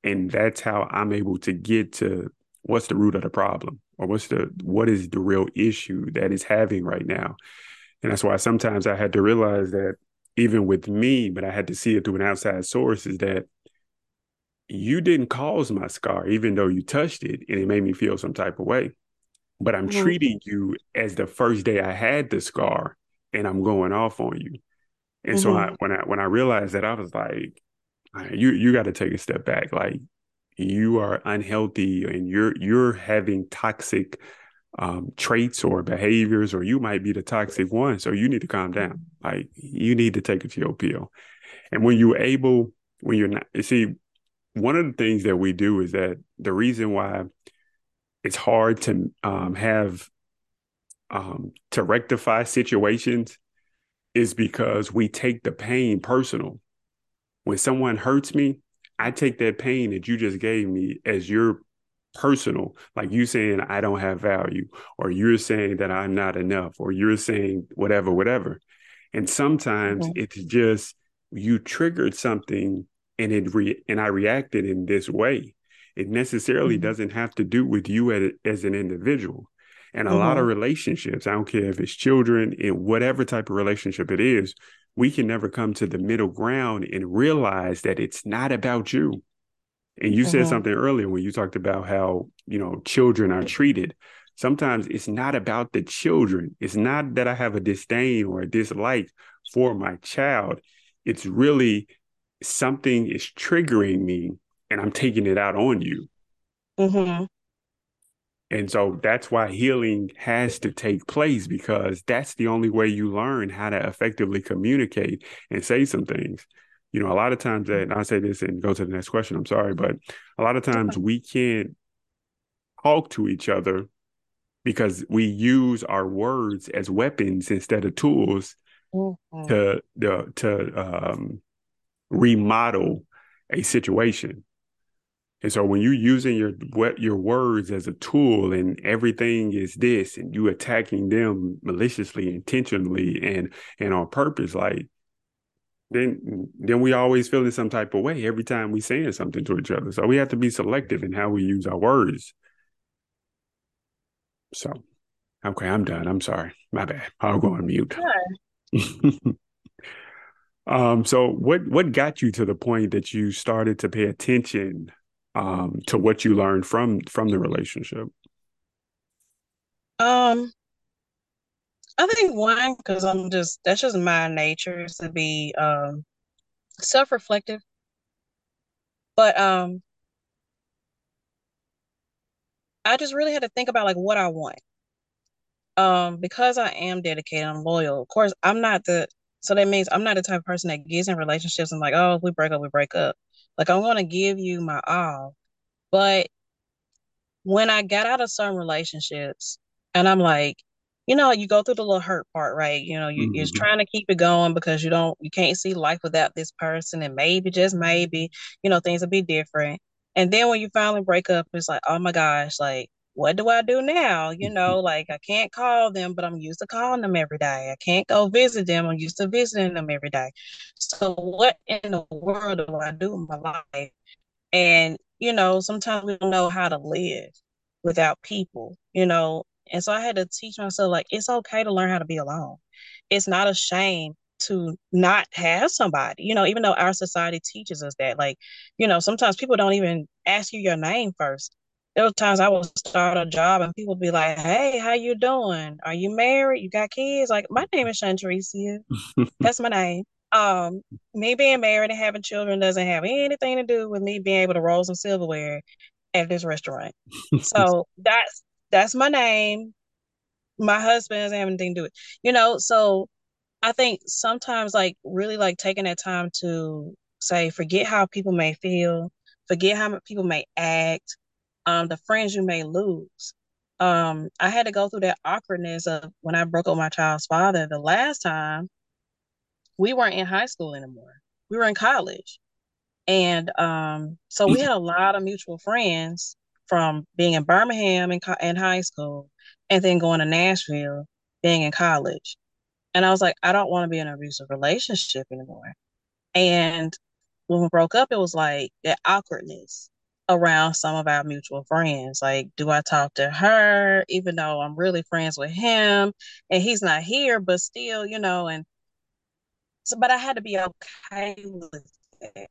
And that's how I'm able to get to what's the root of the problem or what's the what is the real issue that is having right now. And that's why sometimes I had to realize that even with me, but I had to see it through an outside source, is that you didn't cause my scar, even though you touched it and it made me feel some type of way. But I'm mm-hmm. treating you as the first day I had the scar and I'm going off on you. And mm-hmm. so I, when I when I realized that I was like, you you got to take a step back. Like you are unhealthy and you're you're having toxic um, traits or behaviors, or you might be the toxic one. So you need to calm down. Like you need to take it to your pill. And when you're able, when you're not, you see, one of the things that we do is that the reason why it's hard to um, have um, to rectify situations is because we take the pain personal. When someone hurts me, I take that pain that you just gave me as your personal, like you saying I don't have value, or you're saying that I'm not enough, or you're saying whatever, whatever. And sometimes mm-hmm. it's just you triggered something and it re- and I reacted in this way. It necessarily mm-hmm. doesn't have to do with you as, as an individual. And a mm-hmm. lot of mm-hmm. relationships, I don't care if it's children, in whatever type of relationship it is, we can never come to the middle ground and realize that it's not about you. And you mm-hmm. said something earlier when you talked about how, you know, children are treated. Sometimes it's not about the children. It's not that I have a disdain or a dislike for my child. It's really something is triggering me and I'm taking it out on you. Mm-hmm. And so that's why healing has to take place because that's the only way you learn how to effectively communicate and say some things. You know, a lot of times that, and I say this and go to the next question, I'm sorry, but a lot of times we can't talk to each other because we use our words as weapons instead of tools mm-hmm. to, to, to um, remodel a situation. And so when you're using your your words as a tool and everything is this and you attacking them maliciously, intentionally and and on purpose, like then then we always feel in some type of way every time we saying something to each other. So we have to be selective in how we use our words. So okay, I'm done. I'm sorry. My bad. I'll go on mute. Sure. um, so what what got you to the point that you started to pay attention um, to what you learned from from the relationship? Um, I think one because I'm just that's just my nature is to be um self-reflective, but um, I just really had to think about like what I want. Um, because I am dedicated, I'm loyal. Of course, I'm not the so that means I'm not the type of person that gets in relationships and like, oh, if we break up, we break up. Like I'm gonna give you my all. But when I got out of some relationships and I'm like, you know, you go through the little hurt part, right? You know, you, mm-hmm. you're trying to keep it going because you don't, you can't see life without this person, and maybe just maybe, you know, things will be different. And then when you finally break up, it's like, oh my gosh, like, what do I do now? You know, like I can't call them, but I'm used to calling them every day. I can't go visit them. I'm used to visiting them every day. So what in the world do I do in my life? And, you know, sometimes we don't know how to live without people, you know. And so I had to teach myself like it's okay to learn how to be alone. It's not a shame to not have somebody, you know, even though our society teaches us that. Like, you know, sometimes people don't even ask you your name first. There were times I would start a job and people be like, Hey, how you doing? Are you married? You got kids? Like, my name is Shantricia. That's my name um, me being married and having children doesn't have anything to do with me being able to roll some silverware at this restaurant. so that's that's my name. My husband doesn't have anything to do with you know. So I think sometimes like really like taking that time to say forget how people may feel, forget how people may act, um, the friends you may lose. Um, I had to go through that awkwardness of when I broke up my child's father the last time we weren't in high school anymore. We were in college. And um, so we had a lot of mutual friends from being in Birmingham in, in high school and then going to Nashville. being in college. And I was like, I don't want to be in an abusive relationship anymore. And when we broke up, it was like that awkwardness around some of our mutual friends. Like, do I talk to her, even though I'm really friends with him and he's not here, but still, you know, and so, but I had to be okay with it.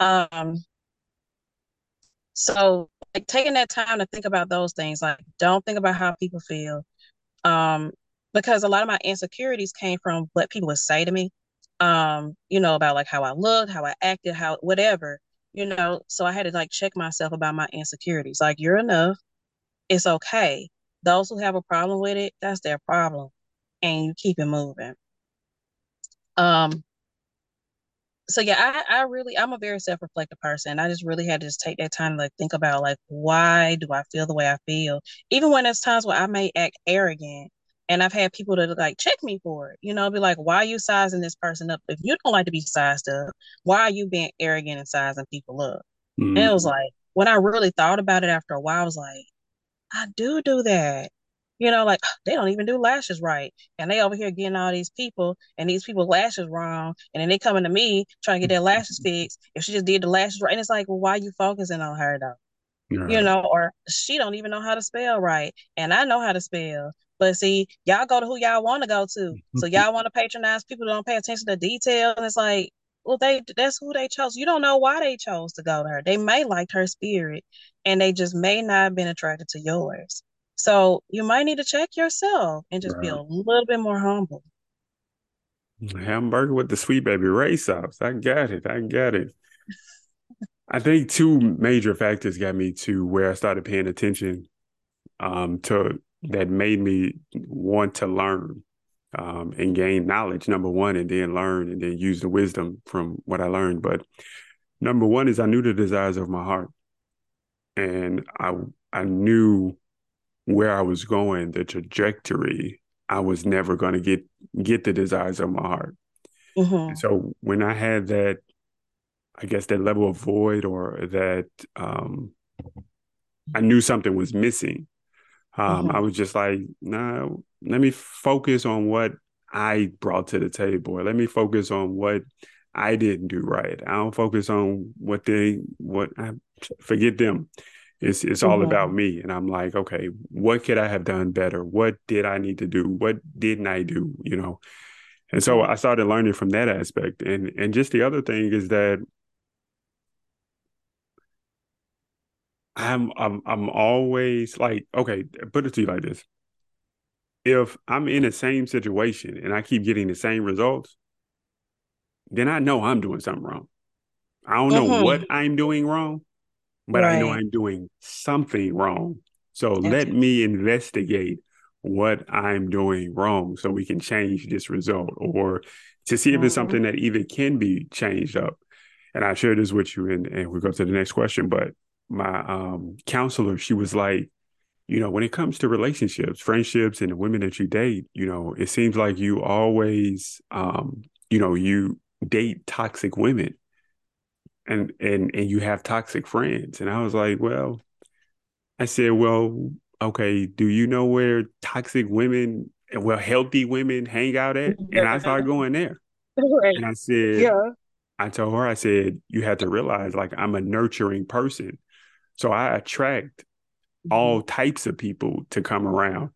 Um, so like taking that time to think about those things, like don't think about how people feel. Um, because a lot of my insecurities came from what people would say to me. Um, you know, about like how I looked, how I acted, how whatever, you know. So I had to like check myself about my insecurities. Like, you're enough. It's okay. Those who have a problem with it, that's their problem. And you keep it moving. Um, so yeah, I, I really I'm a very self-reflective person. I just really had to just take that time to like think about like why do I feel the way I feel? Even when there's times where I may act arrogant and I've had people to like check me for it, you know, be like, why are you sizing this person up? If you don't like to be sized up, why are you being arrogant and sizing people up? Mm-hmm. And it was like when I really thought about it after a while, I was like, I do do that. You know, like they don't even do lashes right. And they over here getting all these people and these people lashes wrong. And then they coming to me trying to get their lashes fixed. If she just did the lashes right. And it's like, well, why are you focusing on her though? Right. You know, or she don't even know how to spell right. And I know how to spell. But see, y'all go to who y'all want to go to. So y'all want to patronize people who don't pay attention to detail. And it's like, well, they that's who they chose. You don't know why they chose to go to her. They may like her spirit and they just may not have been attracted to yours. So you might need to check yourself and just right. be a little bit more humble. Hamburger with the sweet baby ray sauce. I got it. I got it. I think two major factors got me to where I started paying attention um, to that made me want to learn um, and gain knowledge, number one, and then learn and then use the wisdom from what I learned. But number one is I knew the desires of my heart. And I I knew where I was going, the trajectory, I was never going to get get the desires of my heart. Mm-hmm. So when I had that, I guess that level of void or that um, I knew something was missing. Um, mm-hmm. I was just like, nah, let me focus on what I brought to the table. Let me focus on what I didn't do right. I don't focus on what they what I forget them. It's it's all mm-hmm. about me. And I'm like, okay, what could I have done better? What did I need to do? What didn't I do? You know? And so I started learning from that aspect. And and just the other thing is that I'm I'm I'm always like, okay, put it to you like this. If I'm in the same situation and I keep getting the same results, then I know I'm doing something wrong. I don't know mm-hmm. what I'm doing wrong, but right. I know I'm doing something wrong. So let me investigate what I'm doing wrong so we can change this result or to see if mm-hmm. it's something that even can be changed up. And I share this with you and, and we go to the next question. But my um, counselor, she was like, you know, when it comes to relationships, friendships, and the women that you date, you know, it seems like you always, um, you know, you date toxic women and and and you have toxic friends. And i was like well i said well okay do you know where toxic women and well healthy women hang out at? And i started going there. Right. and i said yeah. I told her i said you have to realize like i'm a nurturing person. So i attract mm-hmm. all types of people to come around.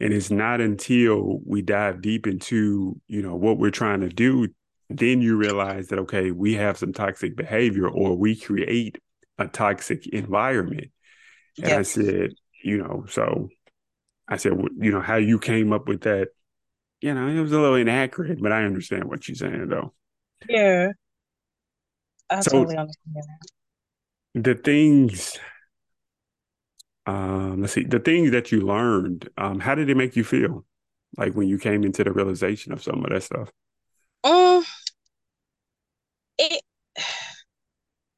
And it's not until we dive deep into you know what we're trying to do then you realize that okay we have some toxic behavior or we create a toxic environment and yes. i said you know so i said you know how you came up with that you know it was a little inaccurate but i understand what you're saying though yeah i so totally understand that. the things um let's see the things that you learned um how did it make you feel like when you came into the realization of some of that stuff um it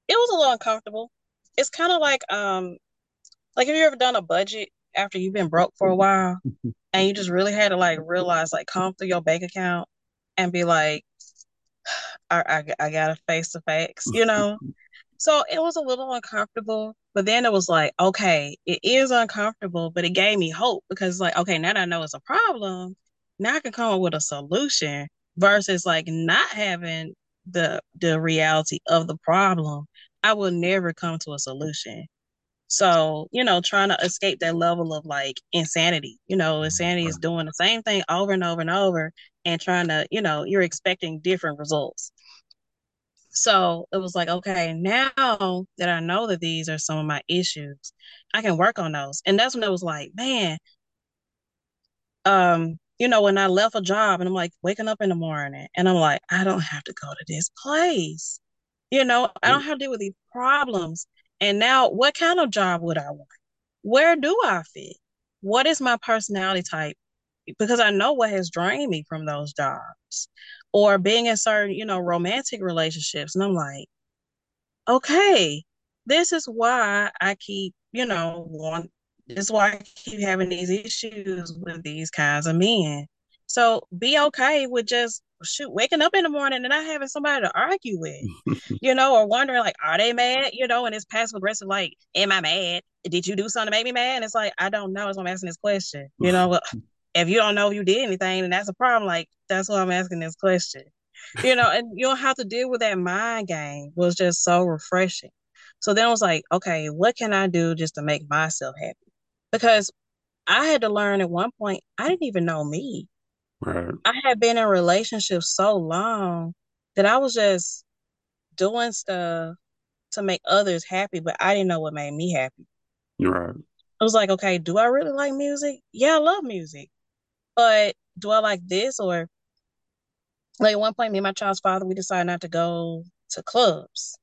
it was a little uncomfortable. It's kind of like um like have you ever done a budget after you've been broke for a while and you just really had to like realize like come through your bank account and be like I I, I gotta face the facts, you know? So it was a little uncomfortable, but then it was like, okay, it is uncomfortable, but it gave me hope because like, okay, now that I know it's a problem, now I can come up with a solution versus like not having the the reality of the problem. I will never come to a solution. So, you know, trying to escape that level of like insanity. You know, insanity is doing the same thing over and over and over and trying to, you know, you're expecting different results. So it was like, okay, now that I know that these are some of my issues, I can work on those. And that's when it was like, man, um, you know, when I left a job and I'm like waking up in the morning and I'm like, I don't have to go to this place. You know, I don't have to deal with these problems. And now what kind of job would I want? Where do I fit? What is my personality type? Because I know what has drained me from those jobs or being in certain, you know, romantic relationships. And I'm like, okay, this is why I keep, you know, want this is why I keep having these issues with these kinds of men. So be okay with just shoot waking up in the morning and not having somebody to argue with, you know, or wondering like, are they mad? You know, and it's passive aggressive, like, am I mad? Did you do something to make me mad? And it's like, I don't know. That's why I'm asking this question. You know, if you don't know if you did anything, then that's a problem. Like, that's why I'm asking this question. You know, and you don't have to deal with that mind game was just so refreshing. So then I was like, okay, what can I do just to make myself happy? Because I had to learn at one point, I didn't even know me. Right. I had been in relationships so long that I was just doing stuff to make others happy, but I didn't know what made me happy. Right. I was like, okay, do I really like music? Yeah, I love music. But do I like this? Or like at one point, me and my child's father, we decided not to go to clubs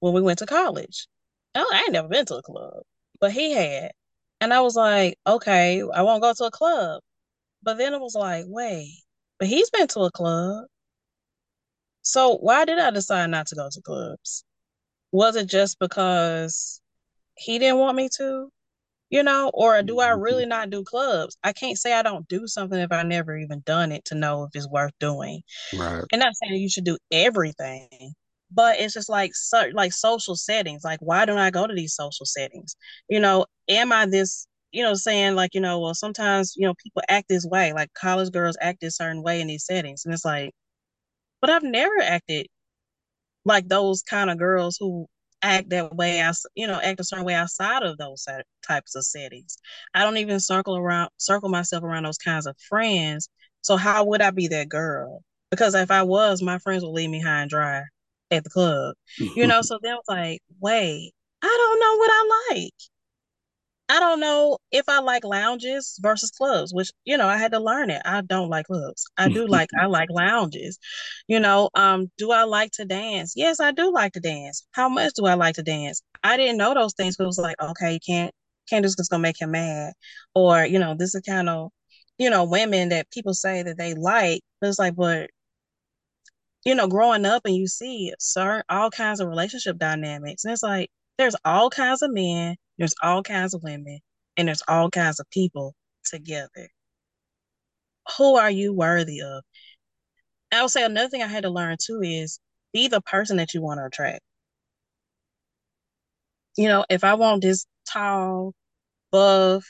when we went to college. Oh, I ain't never been to a club, but he had. And I was like, okay, I won't go to a club. But then it was like, wait, but he's been to a club. So why did I decide not to go to clubs? Was it just because he didn't want me to? You know, or do I mm-hmm. really not do clubs? I can't say I don't do something if I never even done it to know if it's worth doing. Right. And not saying you should do everything, but it's just like so, like social settings. Like, why don't I go to these social settings? You know, am I this you know, saying like, you know, well, sometimes, you know, people act this way, like college girls act this certain way in these settings. And it's like, but I've never acted like those kind of girls who act that way, as you know, act a certain way outside of those types of settings. I don't even circle around, circle myself around those kinds of friends. So how would I be that girl? Because if I was, my friends would leave me high and dry at the club, you know. so then I was like, wait, I don't know what I like. I don't know if I like lounges versus clubs, which you know I had to learn it. I don't like clubs. I do like I like lounges. You know, um, do I like to dance? Yes, I do like to dance. How much do I like to dance? I didn't know those things, but it was like, okay, you can't can't just gonna make him mad, or you know, this is kind of you know women that people say that they like. But it's like, but you know, growing up and you see certain all kinds of relationship dynamics, and it's like there's all kinds of men there's all kinds of women and there's all kinds of people together. Who are you worthy of? I would say another thing I had to learn too is be the person that you want to attract. You know, if I want this tall, buff,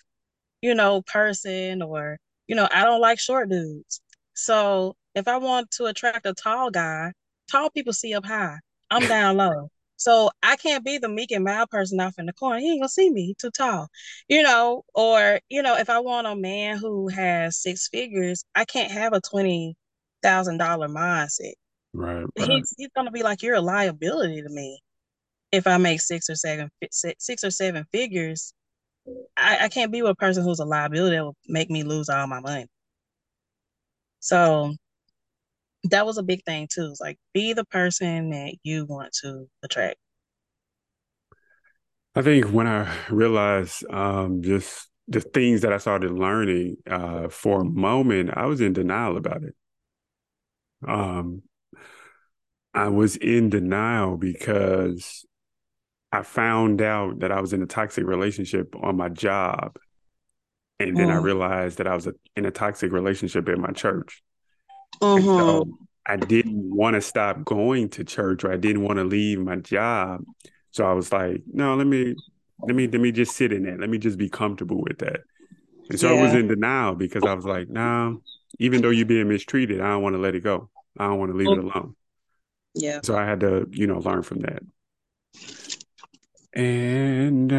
you know, person, or, you know, I don't like short dudes. So if I want to attract a tall guy, tall people see up high. I'm down low. So I can't be the meek and mild person off in the corner. He ain't gonna see me too tall, you know. Or you know, if I want a man who has six figures, I can't have a twenty thousand dollar mindset. Right, right. He's he's gonna be like you're a liability to me if I make six or seven six or seven figures. I, I can't be with a person who's a liability that will make me lose all my money. So that was a big thing too. It's like be the person that you want to attract. I think when I realized um, just the things that I started learning, uh, for a moment, I was in denial about it. Um, I was in denial because I found out that I was in a toxic relationship on my job. And then mm. I realized that I was a, in a toxic relationship at my church. Mm-hmm. So I didn't want to stop going to church or I didn't want to leave my job So I was like, no, let me let me let me just sit in that. Let me just be comfortable with that. And so yeah. I was in denial because I was like, nah, even though you're being mistreated, I don't want to let it go. I don't want to leave it alone. Yeah. So I had to, you know, learn from that. And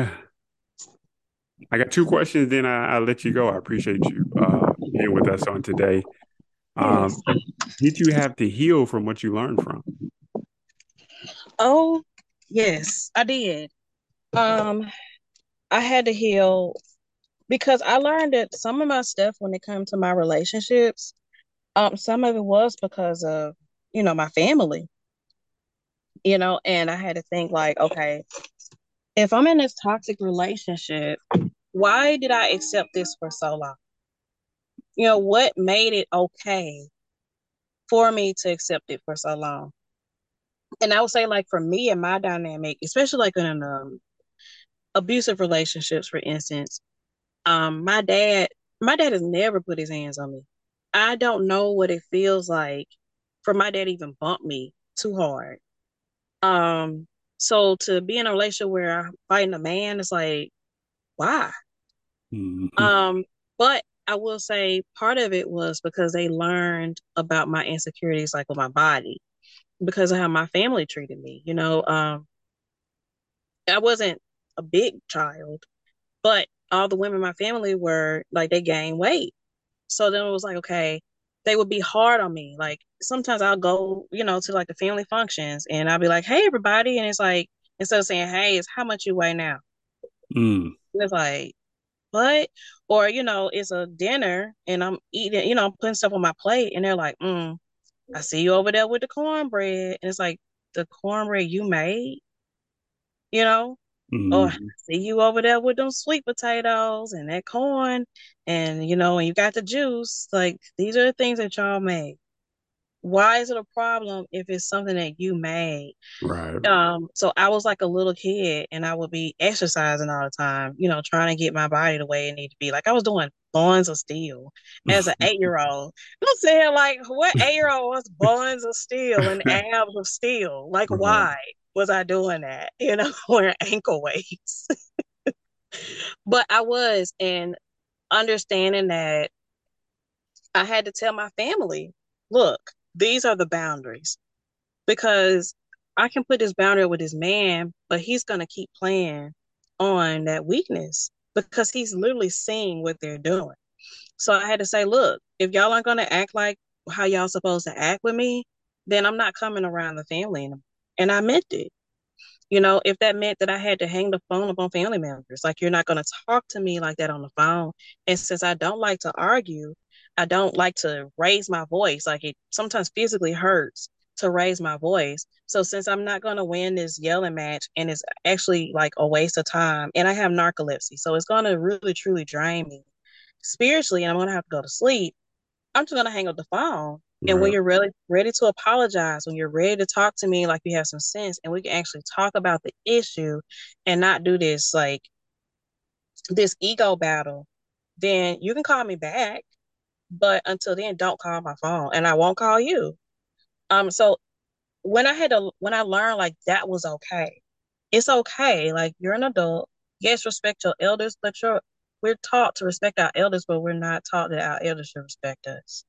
I got two questions, then I, will let you go. I appreciate you uh, being with us on today. Um, did you have to heal from what you learned from? Oh, yes, I did. Um, I had to heal because I learned that some of my stuff when it comes to my relationships, um, some of it was because of, you know, my family. You know, and I had to think like, okay, if I'm in this toxic relationship, why did I accept this for so long? You know, what made it okay for me to accept it for so long? And I would say, like, for me and my dynamic, especially like in um, abusive relationships, for instance, um, my dad, my dad has never put his hands on me. I don't know what it feels like for my dad even bump me too hard. Um, so to be in a relationship where I'm fighting a man, it's like, why? Mm-hmm. Um, but I will say part of it was because they learned about my insecurities, like with my body, because of how my family treated me. You know, um, I wasn't a big child, but all the women in my family were like they gained weight. So then it was like, okay, they would be hard on me. Like sometimes I'll go, you know, to like the family functions and I'll be like, hey everybody. And it's like instead of saying, Hey, it's how much you weigh now. Mm. It's like, what? Or, you know, it's a dinner and I'm eating, you know, I'm putting stuff on my plate and they're like, mm, I see you over there with the cornbread. And it's like the cornbread you made, you know? Mm-hmm. Or see you over there with them sweet potatoes and that corn, and you know, and you got the juice. Like these are the things that y'all made. Why is it a problem if it's something that you made? Right. Um, so I was like a little kid and I would be exercising all the time, you know, trying to get my body the way it needed to be. Like I was doing buns of steel as an eight year old. I'm saying like what eight year old wants buns of steel and abs of steel? Like right. why? was I doing that? You know, wearing ankle weights. but I was, and understanding that I had to tell my family, look, these are the boundaries. Because I can put this boundary with this man, but he's going to keep playing on that weakness because he's literally seeing what they're doing. So I had to say, look, if y'all aren't going to act like how y'all supposed to act with me, then I'm not coming around the family anymore. And I meant it. You know, if that meant that I had to hang the phone up on family members, like you're not going to talk to me like that on the phone. And since I don't like to argue, I don't like to raise my voice. Like it sometimes physically hurts to raise my voice. So since I'm not going to win this yelling match and it's actually like a waste of time and I have narcolepsy, so it's going to really truly drain me spiritually and I'm going to have to go to sleep. I'm just going to hang up the phone and when you're really ready to apologize, when you're ready to talk to me like you have some sense, and we can actually talk about the issue and not do this like this ego battle, then you can call me back. But until then, don't call my phone and I won't call you. Um, so when I had to when I learned like that was okay. It's okay. Like you're an adult. Yes, respect your elders, but you're we're taught to respect our elders, but we're not taught that our elders should respect us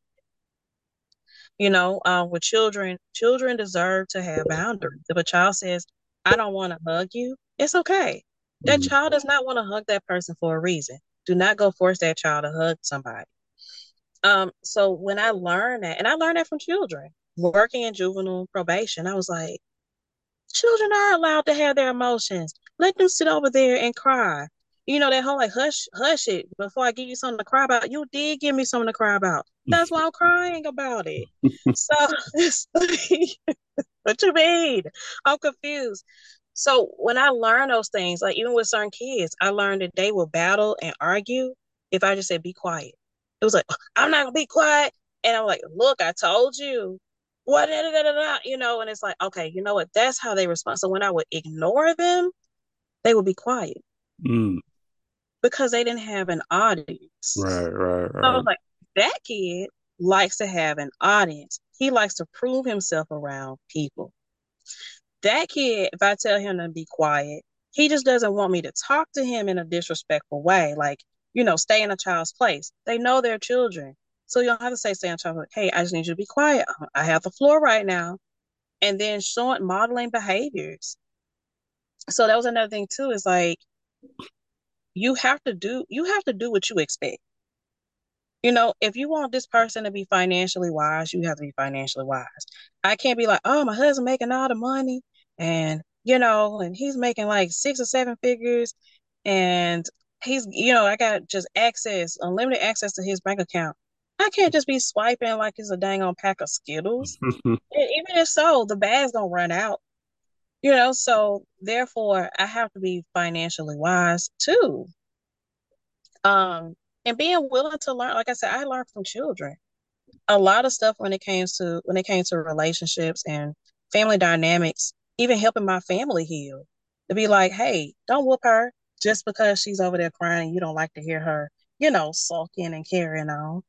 you know um, with children children deserve to have boundaries if a child says i don't want to hug you it's okay that mm-hmm. child does not want to hug that person for a reason do not go force that child to hug somebody um so when i learned that and i learned that from children working in juvenile probation i was like children are allowed to have their emotions let them sit over there and cry you know, that whole like hush, hush it before I give you something to cry about. You did give me something to cry about. That's why I'm crying about it. so what you mean? I'm confused. So when I learned those things, like even with certain kids, I learned that they will battle and argue if I just said be quiet. It was like, I'm not gonna be quiet. And I'm like, look, I told you. What da, da, da, you know, and it's like, okay, you know what? That's how they respond. So when I would ignore them, they would be quiet. Mm because they didn't have an audience. Right, right, right. So I was like, that kid likes to have an audience. He likes to prove himself around people. That kid, if I tell him to be quiet, he just doesn't want me to talk to him in a disrespectful way. Like, you know, stay in a child's place. They know they're children. So you don't have to say, stay in a child's place. Hey, I just need you to be quiet. Uh, I have the floor right now. And then showing modeling behaviors. So that was another thing too, is like you have to do you have to do what you expect. You know, if you want this person to be financially wise, you have to be financially wise. I can't be like, oh, my husband making all the money and you know, and he's making like six or seven figures and he's you know, I got just access, unlimited access to his bank account. I can't just be swiping like it's a dang on pack of Skittles. Even if so, the bag's gonna run out. You know, so therefore I have to be financially wise too. Um, and being willing to learn, like I said, I learned from children. A lot of stuff when it came to when it came to relationships and family dynamics, even helping my family heal. To be like, hey, don't whoop her just because she's over there crying. You don't like to hear her, you know, sulking and carrying on.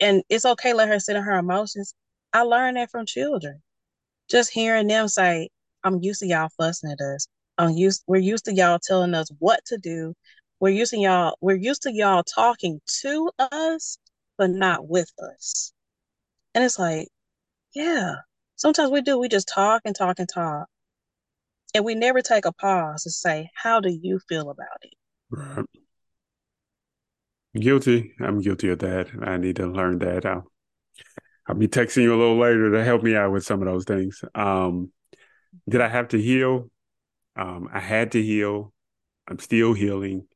And it's okay, let her sit in her emotions. I learned that from children. Just hearing them say, I'm used to y'all fussing at us. I'm used we're used to y'all telling us what to do. We're used to y'all, we're used to y'all talking to us, but not with us. And it's like, yeah. Sometimes we do, we just talk and talk and talk. And we never take a pause to say, how do you feel about it? Right. Guilty. I'm guilty of that. I need to learn that. I'll, I'll be texting you a little later to help me out with some of those things. Um, did I have to heal? Um, I had to heal. I'm still healing,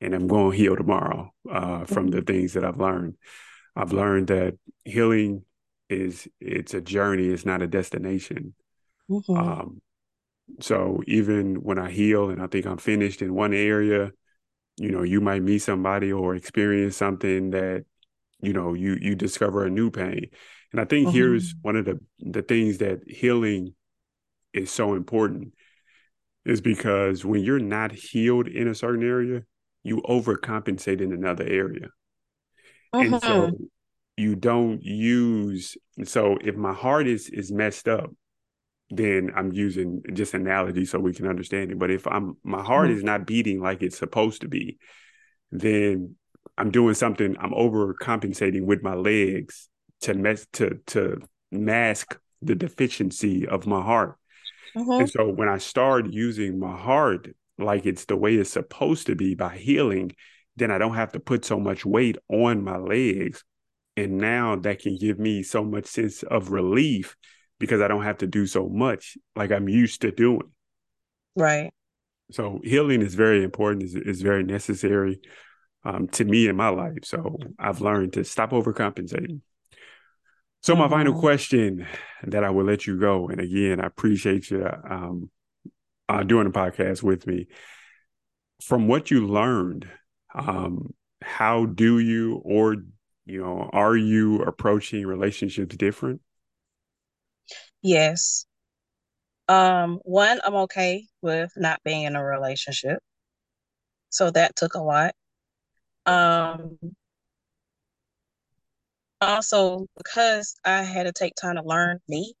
and I'm going to heal tomorrow uh, from the things that I've learned. I've learned that healing is it's a journey. It's not a destination. Mhm. Um, so even when I heal and I think I'm finished in one area, you know, you might meet somebody or experience something that, you know, you you discover a new pain. And I think here's one of the the things that healing is so important is because when you're not healed in a certain area, you overcompensate in another area. And so Mhm. you don't use so if my heart is is messed up, then I'm using just analogy so we can understand it. But if I'm my heart Mhm. is not beating like it's supposed to be, then I'm doing something, I'm overcompensating with my legs to mess to to mask the deficiency of my heart. Mhm. And so when I start using my heart like it's the way it's supposed to be by healing, then I don't have to put so much weight on my legs. And now that can give me so much sense of relief because I don't have to do so much like I'm used to doing. Right. So healing is very important, is is very necessary um, to me in my life. So I've learned to stop overcompensating. So my final Mhm. question that I will let you go, and again, I appreciate you um, uh, doing the podcast with me. From what you learned, um, how do you or you know are you approaching relationships different? Yes. Um, one, I'm okay with not being in a relationship. So that took a lot. Um, also because I had to take time to learn me.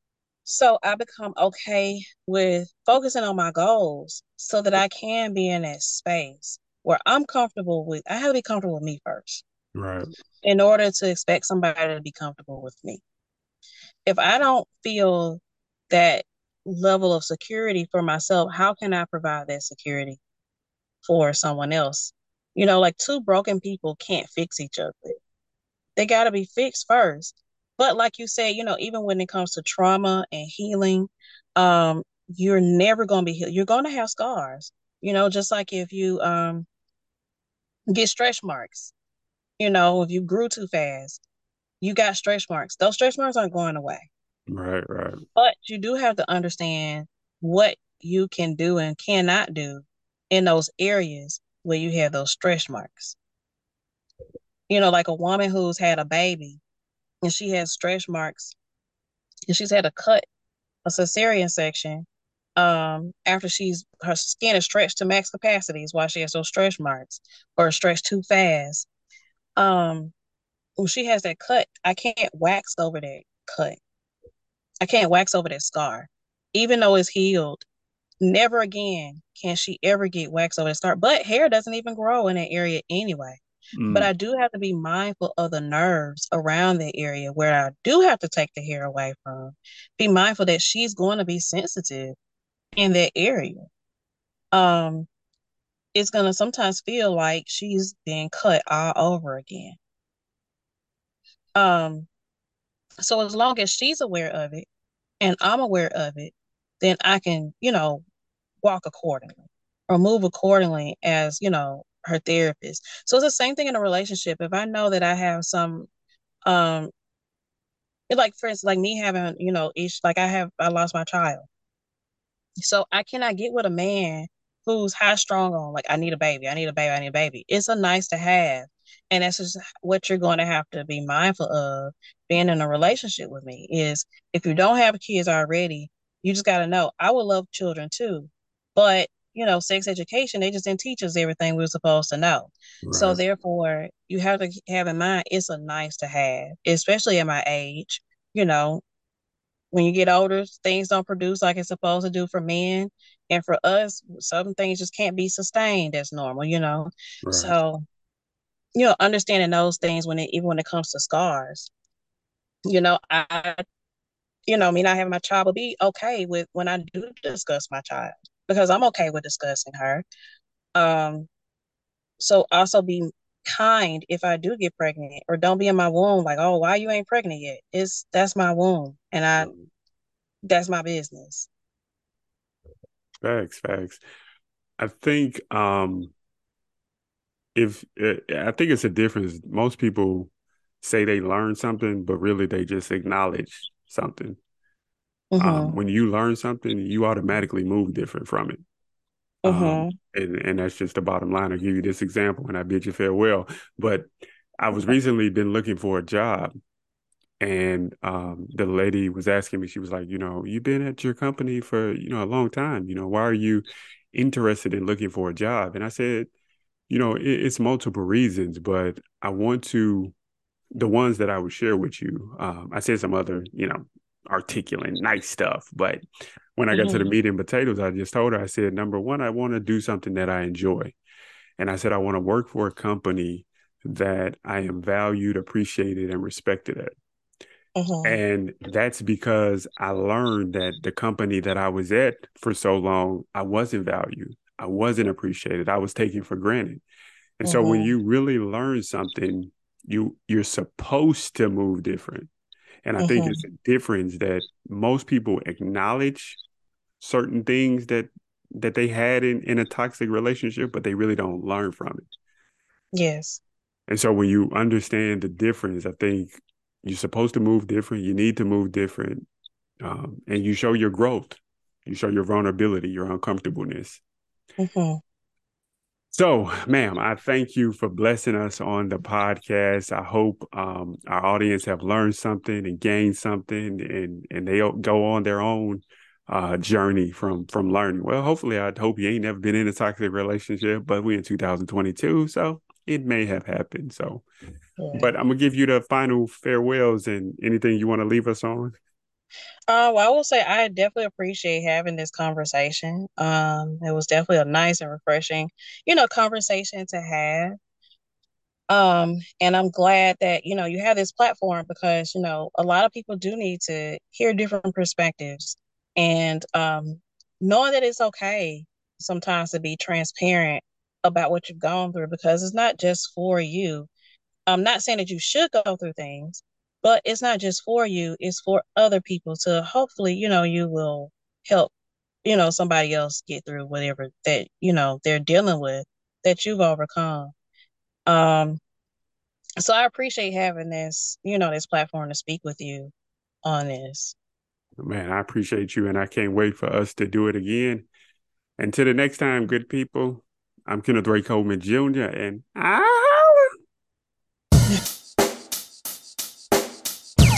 So I become okay with focusing on my goals so that I can be in that space where I'm comfortable with, I have to be comfortable with me first Right. in order to expect somebody to be comfortable with me. If I don't feel that level of security for myself, how can I provide that security for someone else? You know, like two broken people can't fix each other. They got to be fixed first. But like you said, you know, even when it comes to trauma and healing, um, you're never going to be healed. You're going to have scars. You know, just like if you um get stretch marks, you know, if you grew too fast, you got stretch marks. Those stretch marks aren't going away. Right, right. But you do have to understand what you can do and cannot do in those areas where you have those stretch marks. You know, like a woman who's had a baby and she has stretch marks and she's had a cut, a cesarean section, um, after she's her skin is stretched to max capacity is why she has those stretch marks or stretched too fast. Um, when she has that cut, I can't wax over that cut. I can't wax over that scar even though it's healed, never again can she ever get wax over the scar. But hair doesn't even grow in that area anyway. Mm. But I do have to be mindful of the nerves around the area where I do have to take the hair away from. Be mindful that she's going to be sensitive in that area. Um, it's going to sometimes feel like she's being cut all over again. Um, so as long as she's aware of it and I'm aware of it, then I can, you know, walk accordingly or move accordingly as, you know, her therapist. So it's the same thing in a relationship. If I know that I have some um like for instance, like me having, you know, each like I have I lost my child. So I cannot get with a man who's high strong on like I need a baby, I need a baby, I need a baby. It's a nice to have. And that's just what you're going to have to be mindful of being in a relationship with me is if you don't have kids already, you just got to know I would love children too. But, you know, sex education, they just didn't teach us everything we were supposed to know. Right. So therefore, you have to have in mind it's a nice to have, especially at my age. You know, when you get older, things don't produce like it's supposed to do for men. And for us, some things just can't be sustained as normal, you know. Right. So, you know, understanding those things when it even when it comes to scars. You know, I you know, me not having my child will be okay with when I do discuss my child because I'm okay with discussing her. Um, so also be kind if I do get pregnant or don't be in my womb like, oh, why you ain't pregnant yet? It's that's my womb and I that's my business. Facts, facts. I think um if I think it's a difference. Most people say they learn something, but really they just acknowledge something. Mm-hmm. Um, when you learn something, you automatically move different from it. Mm-hmm. Um, and, and that's just the bottom line. I'll give you this example and I bid you farewell. But I was recently been looking for a job and um, the lady was asking me, she was like, you know, you've been at your company for, you know, a long time. You know, why are you interested in looking for a job? And I said, you know, it, it's multiple reasons, but I want to, the ones that I would share with you. Um, I said some other, you know, articulate, nice stuff. But when I got mm-hmm. to the mm-hmm. meat and potatoes, I just told her, I said, number one, I want to do something that I enjoy. And I said, I want to work for a company that I am valued, appreciated, and respected at. Mm-hmm. And that's because I learned that the company that I was at for so long, I wasn't valued. I wasn't appreciated. I was taken for granted. And mm-hmm. so when mm-hmm. you really learn something, you you're supposed to move different. And I mm-hmm. think it's a difference that most people acknowledge certain things that that they had in, in a toxic relationship, but they really don't learn from it. Yes. And so when you understand the difference, I think you're supposed to move different. You need to move different. Um, and you show your growth. You show your vulnerability, your uncomfortableness. Mm-hmm. So, ma'am, I thank you for blessing us on the podcast. I hope um, our audience have learned something and gained something, and and they go on their own uh, journey from from learning. Well, hopefully, I hope you ain't never been in a toxic relationship, but we in 2022, so it may have happened. So, yeah. but I'm gonna give you the final farewells and anything you want to leave us on. Uh, well, I will say I definitely appreciate having this conversation. Um, it was definitely a nice and refreshing, you know, conversation to have. Um, and I'm glad that you know you have this platform because you know a lot of people do need to hear different perspectives, and um, knowing that it's okay sometimes to be transparent about what you've gone through because it's not just for you. I'm not saying that you should go through things, but it's not just for you, it's for other people to hopefully, you know, you will help, you know, somebody else get through whatever that, you know, they're dealing with that you've overcome. Um so I appreciate having this, you know, this platform to speak with you on this. Man, I appreciate you and I can't wait for us to do it again. Until the next time, good people, I'm Kenneth Ray Coleman Jr. and ah